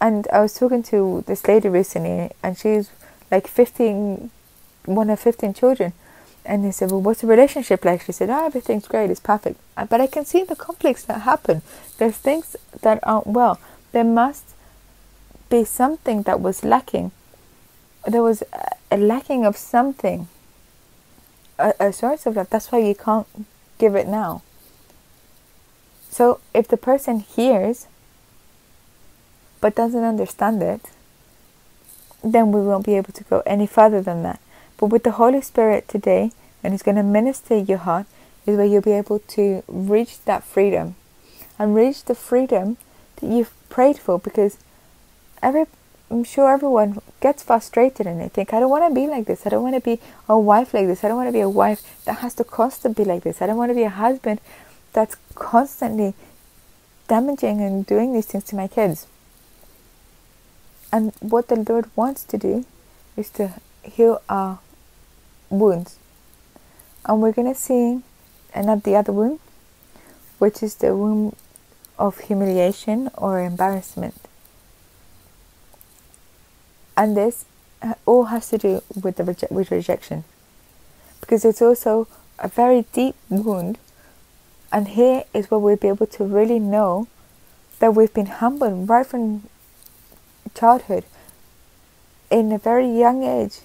And I was talking to this lady recently, and she's like 15, one of 15 children. And they said, Well, what's the relationship like? She said, Oh, everything's great, it's perfect. Uh, but I can see the conflicts that happen. There's things that aren't well. There must be something that was lacking. There was a lacking of something, a, a source of love. That's why you can't give it now. So if the person hears but doesn't understand it, then we won't be able to go any further than that. But with the Holy Spirit today, and He's going to minister your heart, is where you'll be able to reach that freedom and reach the freedom that you've prayed for because every I'm sure everyone gets frustrated and they think, I don't want to be like this. I don't want to be a wife like this. I don't want to be a wife that has to constantly be like this. I don't want to be a husband that's constantly damaging and doing these things to my kids. And what the Lord wants to do is to heal our wounds. And we're to see another other wound, which is the wound of humiliation or embarrassment. And this all has to do with the reje- with rejection, because it's also a very deep wound. And here is where we'll be able to really know that we've been humbled right from childhood. In a very young age,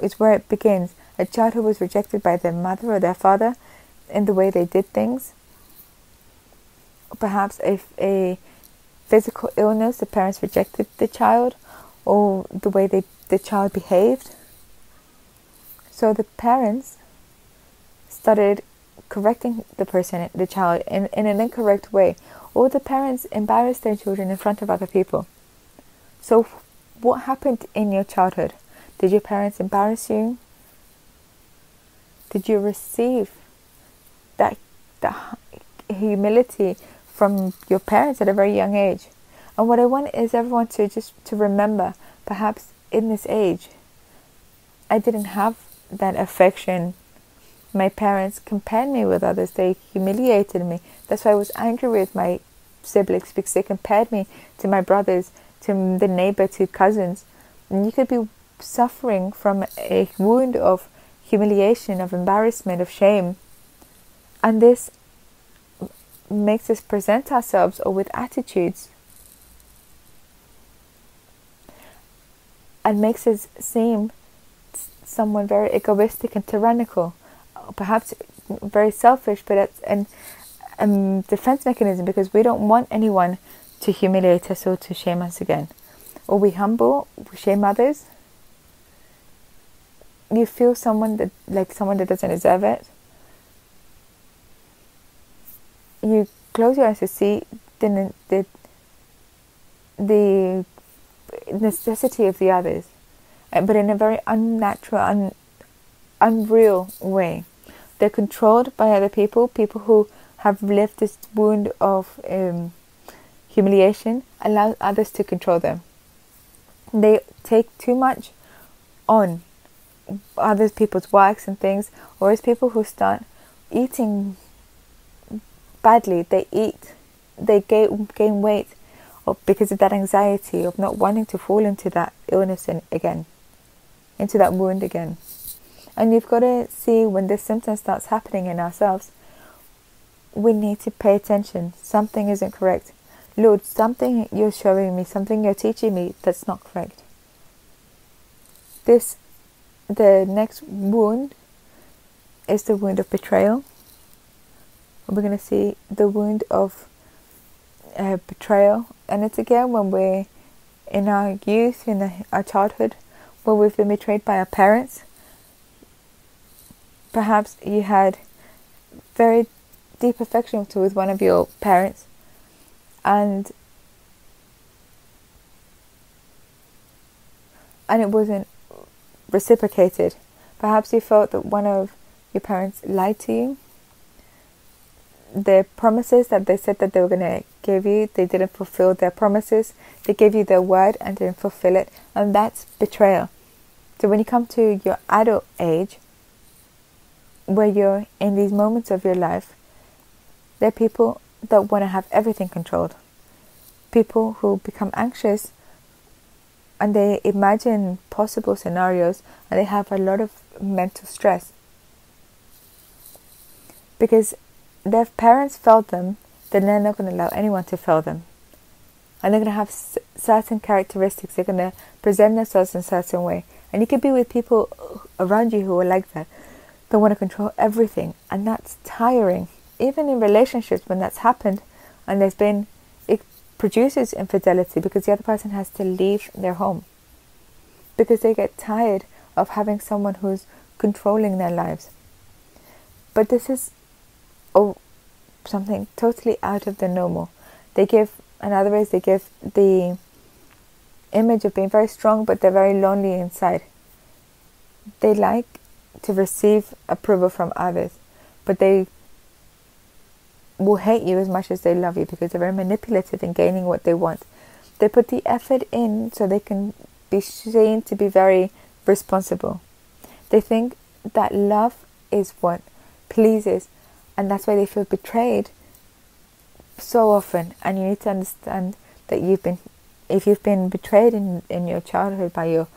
is where it begins. A child who was rejected by their mother or their father in the way they did things. Perhaps if a physical illness, the parents rejected the child, or the way they, the child behaved. So the parents started correcting the person, the child, in, in an incorrect way, or the parents embarrassed their children in front of other people. So, what happened in your childhood? Did your parents embarrass you? Did you receive that, that humility from your parents at a very young age? And what I want is everyone to just to remember, perhaps in this age, I didn't have that affection. My parents compared me with others. They humiliated me. That's why I was angry with my siblings because they compared me to my brothers, to the neighbor, to cousins. And you could be suffering from a wound of humiliation, of embarrassment, of shame. And this makes us present ourselves or with attitudes and makes us seem someone very egoistic and tyrannical, perhaps very selfish, but it's an defense mechanism because we don't want anyone to humiliate us or to shame us again. Or we humble, we shame others. You feel someone that like someone that doesn't deserve it. You close your eyes to see the the the necessity of the others, uh, but in a very unnatural, un, unreal way. They're controlled by other people, people who have left this wound of um, humiliation, allow others to control them. They take too much on other people's works and things, or as people who start eating badly, they eat, they gain, gain weight or because of that anxiety of not wanting to fall into that illness in, again, into that wound again. And you've got to see when this symptom starts happening in ourselves, we need to pay attention. Something isn't correct. Lord, something you're showing me, something you're teaching me that's not correct. This, the next wound is the wound of betrayal. We're going to see the wound of uh, betrayal, and it's again when we're in our youth, in the, our childhood, where we've been betrayed by our parents. Perhaps you had very deep affection with one of your parents, and and it wasn't reciprocated. Perhaps you felt that one of your parents lied to you the promises that they said that they were going to give you, they didn't fulfill their promises. They gave you their word and didn't fulfill it, and that's betrayal. So when you come to your adult age, where you're in these moments of your life, there are people that want to have everything controlled. People who become anxious and they imagine possible scenarios and they have a lot of mental stress. Because their parents failed them, then they're not going to allow anyone to fail them. And they're going to have s- certain characteristics. They're going to present themselves in a certain way. And you could be with people around you who are like that. They want to control everything. And that's tiring. Even in relationships, when that's happened and there's been, produces infidelity because the other person has to leave their home. Because they get tired of having someone who's controlling their lives. But this is oh, something totally out of the normal. They give, in other ways, they give the image of being very strong, but they're very lonely inside. They like to receive approval from others, but they will hate you as much as they love you because they're very manipulative in gaining what they want. They put the effort in so they can be seen to be very responsible. They think that love is what pleases and that's why they feel betrayed so often and you need to understand that you've been if you've been betrayed in, in your childhood by your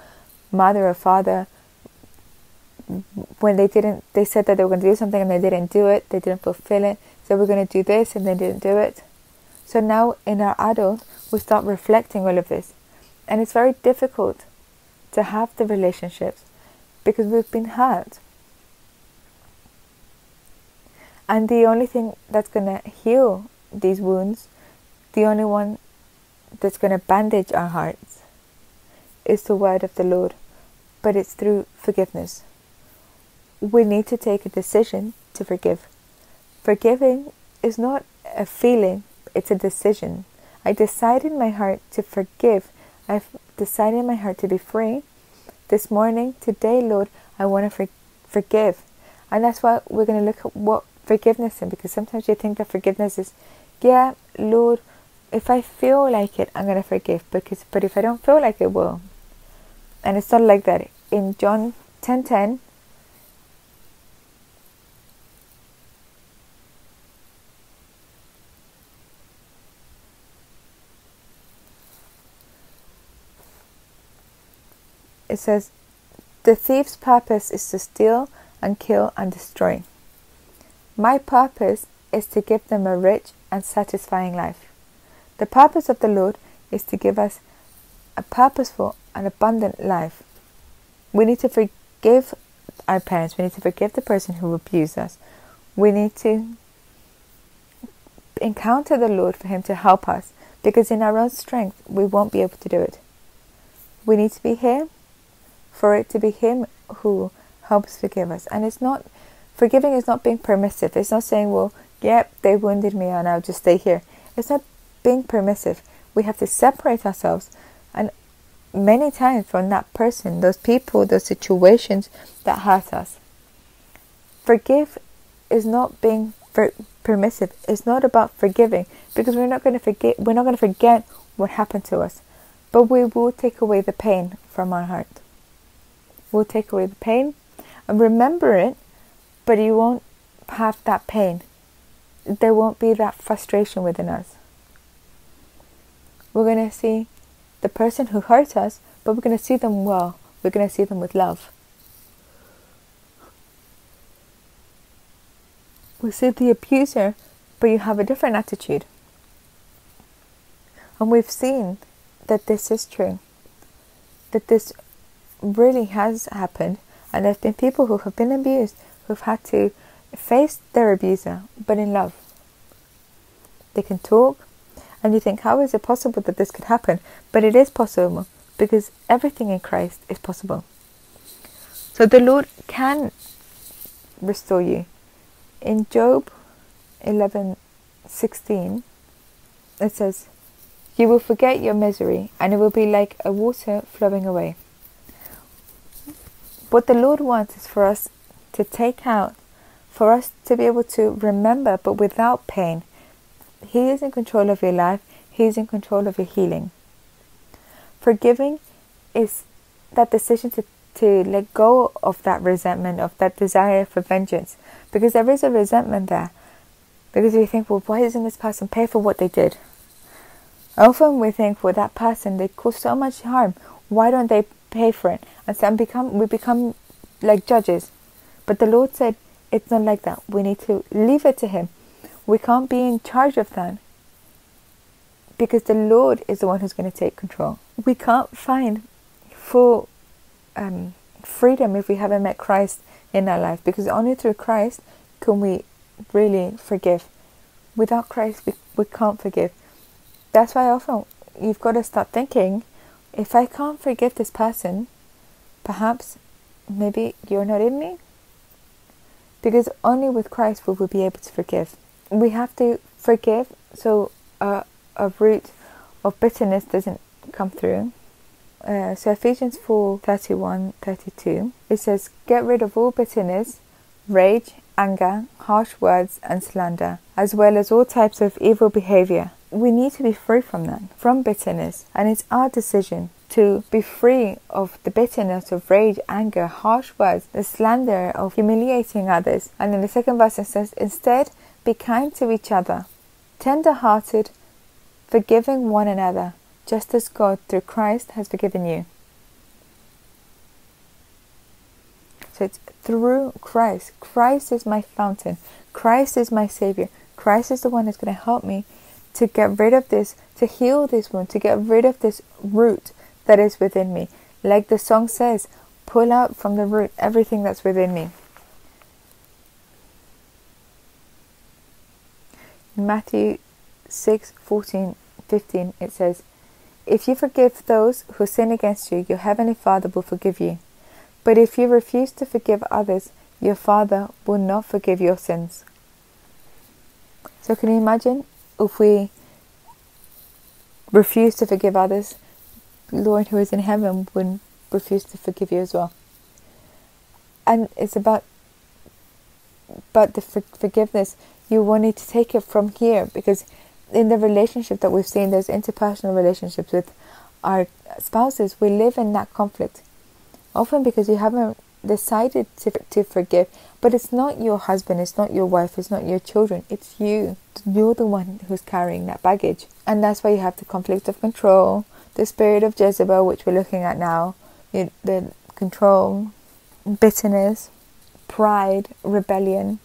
mother or father when they didn't they said that they were going to do something and they didn't do it they didn't fulfill it so we're going to do this and they didn't do it so now in our adult we start reflecting all of this and it's very difficult to have the relationships because we've been hurt and the only thing that's going to heal these wounds, the only one that's going to bandage our hearts, is the word of the Lord, but it's through forgiveness. We need to take a decision to forgive. Forgiving is not a feeling, it's a decision. I decide in my heart to forgive. I've decided in my heart to be free, this morning, today, Lord, I want to for- forgive. And that's why we're going to look at what forgiveness is because sometimes you think that forgiveness is, yeah, Lord, if I feel like it, I'm going to forgive. Because, but if I don't feel like it, will. And it's not like that. In John 10 10, it says, The thief's purpose is to steal and kill and destroy. My purpose is to give them a rich and satisfying life. The purpose of the Lord is to give us a purposeful and abundant life. We need to forgive our parents. We need to forgive the person who abused us. We need to encounter the Lord for Him to help us because in our own strength we won't be able to do it. We need to be here for it to be Him who helps forgive us. And it's not, forgiving is not being permissive. It's not saying, well, yep, they wounded me and I'll just stay here. It's not being permissive. We have to separate ourselves and many times from that person, those people, those situations that hurt us. Forgive is not being for, permissive. It's not about forgiving because we're not going to forget. We're not going to forget what happened to us, but we will take away the pain from our heart will take away the pain and remember it, but you won't have that pain. There won't be that frustration within us. We're going to see the person who hurt us, but we're going to see them well. We're going to see them with love. We see the abuser, but you have a different attitude. And we've seen that this is true. That this really has happened, and there's been people who have been abused who've had to face their abuser, but in love. They can talk, and you think, how is it possible that this could happen? But it is possible because everything in Christ is possible. So the Lord can restore you. In Job 11 16, it says, You will forget your misery, and it will be like a water flowing away. What the Lord wants is for us to take out, for us to be able to remember, but without pain. He is in control of your life, He is in control of your healing. Forgiving is that decision to, to let go of that resentment, of that desire for vengeance, because there is a resentment there. Because we think, well, why doesn't this person pay for what they did? Often we think, well, that person, they caused so much harm. Why don't they pay for it. And some become we become like judges. But the Lord said it's not like that. We need to leave it to Him. We can't be in charge of that. Because the Lord is the one who's going to take control. We can't find full um, freedom if we haven't met Christ in our life. Because only through Christ can we really forgive. Without Christ, we, we can't forgive. That's why often you've got to start thinking if I can't forgive this person, perhaps maybe you're not in me. Because only with Christ will we be able to forgive. We have to forgive so uh, a root of bitterness doesn't come through. Uh, so Ephesians 4 31 32 it says, Get rid of all bitterness, rage, anger, harsh words, and slander, as well as all types of evil behavior we need to be free from that, from bitterness. And it's our decision to be free of the bitterness of rage, anger, harsh words, the slander of humiliating others. And in the second verse it says, Instead, be kind to each other, tender hearted, forgiving one another, just as God through Christ has forgiven you. So it's through Christ. Christ is my fountain. Christ is my Savior. Christ is the one that's going to help me to get rid of this, to heal this wound, to get rid of this root that is within me. Like the song says, pull out from the root everything that's within me. In Matthew 6 14 15, it says, If you forgive those who sin against you, your heavenly Father will forgive you. But if you refuse to forgive others, your Father will not forgive your sins. So, can you imagine if we refuse to forgive others, Lord who is in heaven would refuse to forgive you as well. And it's about but the for- forgiveness you will need to take it from here because in the relationship that we've seen, those interpersonal relationships with our spouses, we live in that conflict. Often because you haven't decided to, to forgive, but it's not your husband, it's not your wife, it's not your children, it's you. You're the one who's carrying that baggage. And that's why you have the conflict of control, the spirit of Jezebel, which we're looking at now, the control, bitterness, pride, rebellion,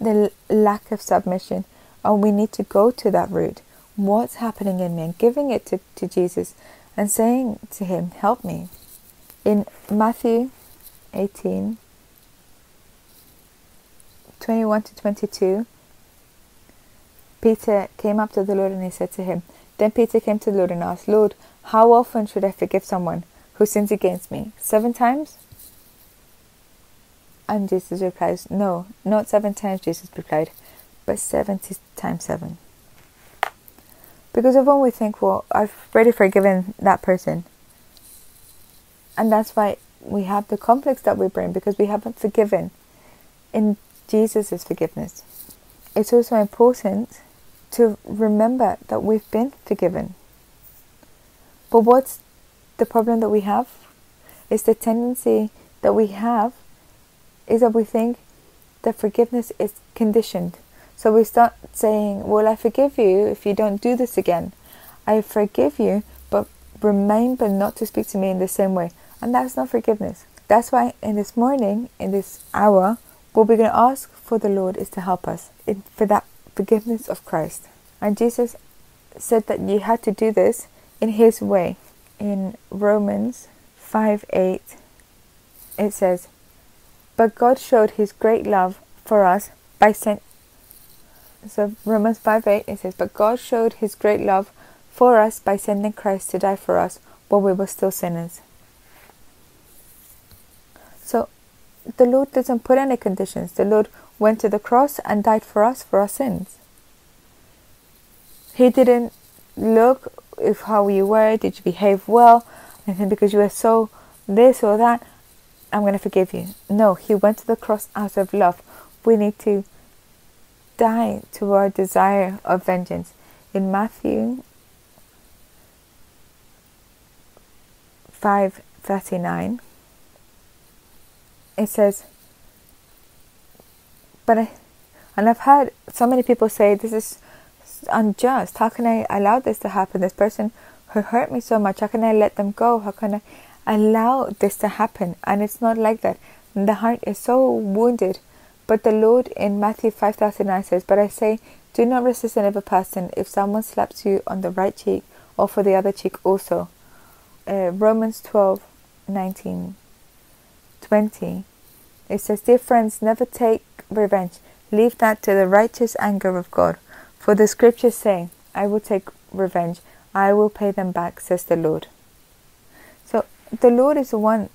the lack of submission. And we need to go to that root. What's happening in me? And giving it to, to Jesus and saying to Him, Help me. In Matthew 18 21 to 22, Peter came up to the Lord and he said to him, Then Peter came to the Lord and asked, Lord, how often should I forgive someone who sins against me? Seven times? And Jesus replies, No, not seven times, Jesus replied, but 70 times seven. Because of often we think, Well, I've already forgiven that person. And that's why we have the conflicts that we bring because we haven't forgiven in Jesus' forgiveness. It's also important to remember that we've been forgiven. But what's the problem that we have? Is the tendency that we have is that we think that forgiveness is conditioned. So we start saying, Well, I forgive you if you don't do this again. I forgive you, but remember not to speak to me in the same way. And that's not forgiveness. That's why in this morning, in this hour, what we're going to ask for the Lord is to help us in, for that forgiveness of Christ. And Jesus said that you had to do this in His way. In Romans 5 8, it says, but God showed his great love for us by sent so Romans 5 8 it says, But God showed his great love for us by sending Christ to die for us while we were still sinners. So the Lord doesn't put any conditions. The Lord went to the cross and died for us for our sins. He didn't look if how you were, did you behave well, and because you were so this or that, I'm going to forgive you. No, he went to the cross out of love. We need to die to our desire of vengeance. In Matthew 5:39 it says but I and I've heard so many people say this is unjust. How can I allow this to happen? This person who hurt me so much, how can I let them go? How can I allow this to happen. And it's not like that. The heart is so wounded. But the Lord in Matthew 5,009 says, But I say, do not resist another person if someone slaps you on the right cheek or for the other cheek also. Uh, Romans 12, 19, 20. It says, Dear friends, never take revenge. Leave that to the righteous anger of God. For the scriptures say, I will take revenge. I will pay them back, says the Lord So the Lord is the one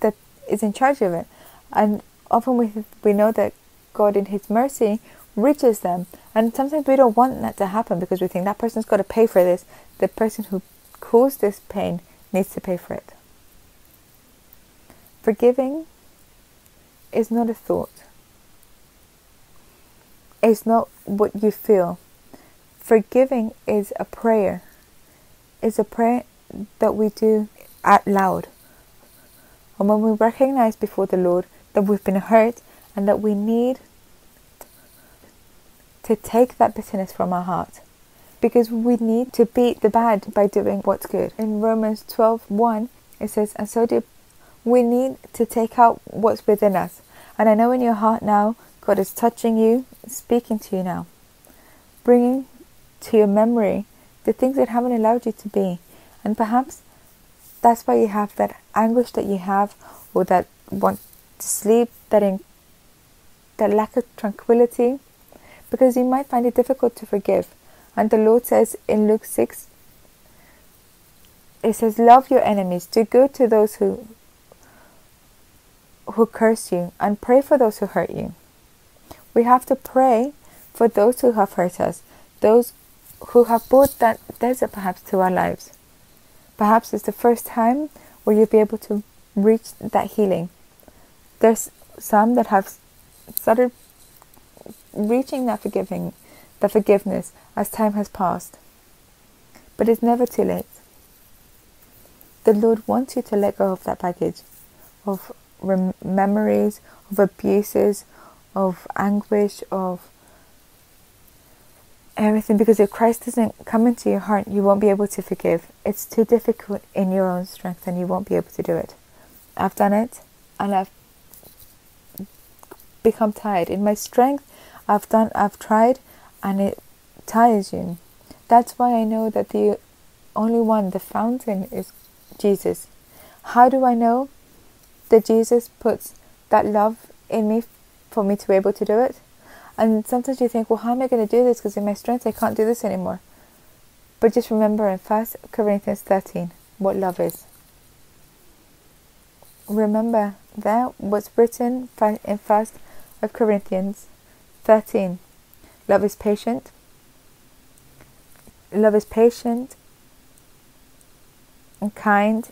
that is in charge of it. And often we, we know that God, in His mercy, reaches them. And sometimes we don't want that to happen because we think that person's got to pay for this. The person who caused this pain needs to pay for it. Forgiving is not a thought, it's not what you feel. Forgiving is a prayer, it's a prayer that we do out loud. And when we recognize before the Lord that we've been hurt and that we need to take that bitterness from our heart because we need to beat the bad by doing what's good. In Romans 12:1 it says, "And so do we need to take out what's within us." And I know in your heart now God is touching you, speaking to you now, bringing to your memory the things that haven't allowed you to be. And perhaps that's why you have that anguish that you have, or that want to sleep, that in, that lack of tranquility, because you might find it difficult to forgive. And the Lord says in Luke six, it says, "Love your enemies, do good to those who who curse you, and pray for those who hurt you." We have to pray for those who have hurt us, those who have brought that desert perhaps to our lives. Perhaps it's the first time where you'll be able to reach that healing. There's some that have started reaching that forgiving, that forgiveness as time has passed. But it's never too late. The Lord wants you to let go of that baggage of rem- memories, of abuses, of anguish, of everything. Because if Christ doesn't come into your heart, you won't be able to forgive. It's too difficult in your own strength, and you won't be able to do it. I've done it, and I've become tired. In my strength, I've done, I've tried, and it tires you. That's why I know that the only one, the fountain, is Jesus. How do I know that Jesus puts that love in me for me to be able to do it? And sometimes you think, well, how am I going to do this? Because in my strength, I can't do this anymore. But just remember in 1 Corinthians 13 what love is. Remember that what's written in 1 Corinthians 13. Love is patient. Love is patient and kind.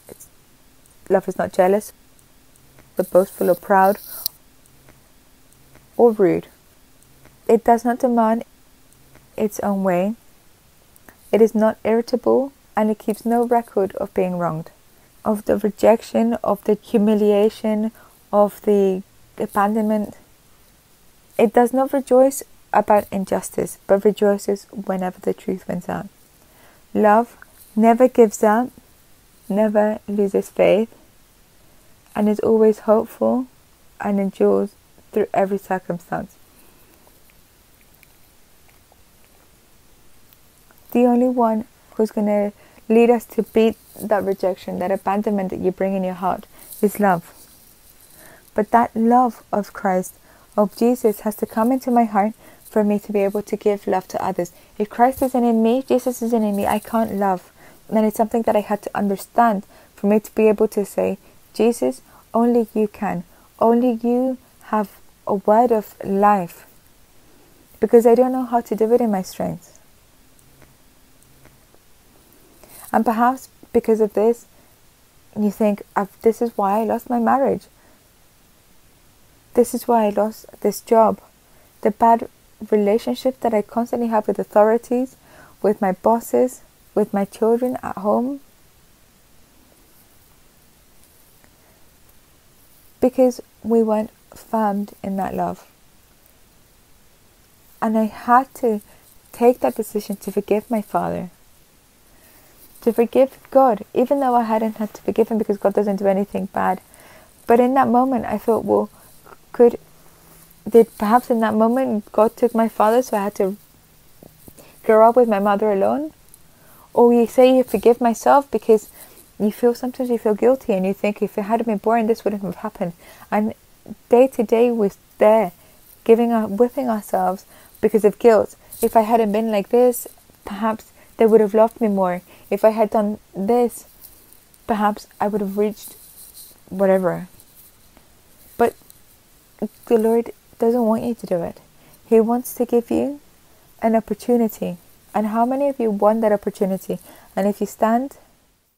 Love is not jealous, but boastful or proud or rude. It does not demand its own way. It is not irritable and it keeps no record of being wronged, of the rejection, of the humiliation, of the abandonment. It does not rejoice about injustice, but rejoices whenever the truth wins out. Love never gives up, never loses faith, and is always hopeful and endures through every circumstance. The only one who's going to lead us to beat that rejection, that abandonment that you bring in your heart, is love. But that love of Christ, of Jesus, has to come into my heart for me to be able to give love to others. If Christ isn't in me, Jesus isn't in me, I can't love. And it's something that I had to understand for me to be able to say, Jesus, only you can. Only you have a word of life. Because I don't know how to do it in my strength. And perhaps because of this, you think, this is why I lost my marriage. This is why I lost this job. The bad relationship that I constantly have with authorities, with my bosses, with my children at home. Because we weren't firmed in that love. And I had to take that decision to forgive my father to forgive God, even though I hadn't had to forgive him because God doesn't do anything bad. But in that moment, I thought, well, could did perhaps in that moment God took my father, so I had to grow up with my mother alone? Or you say you forgive myself because you feel sometimes you feel guilty and you think if it hadn't been born, this wouldn't have happened. And day to day we're there, giving up, whipping ourselves because of guilt. If I hadn't been like this, perhaps they would have loved me more. If I had done this, perhaps I would have reached whatever. But the Lord doesn't want you to do it. He wants to give you an opportunity. And how many of you want that opportunity? And if you stand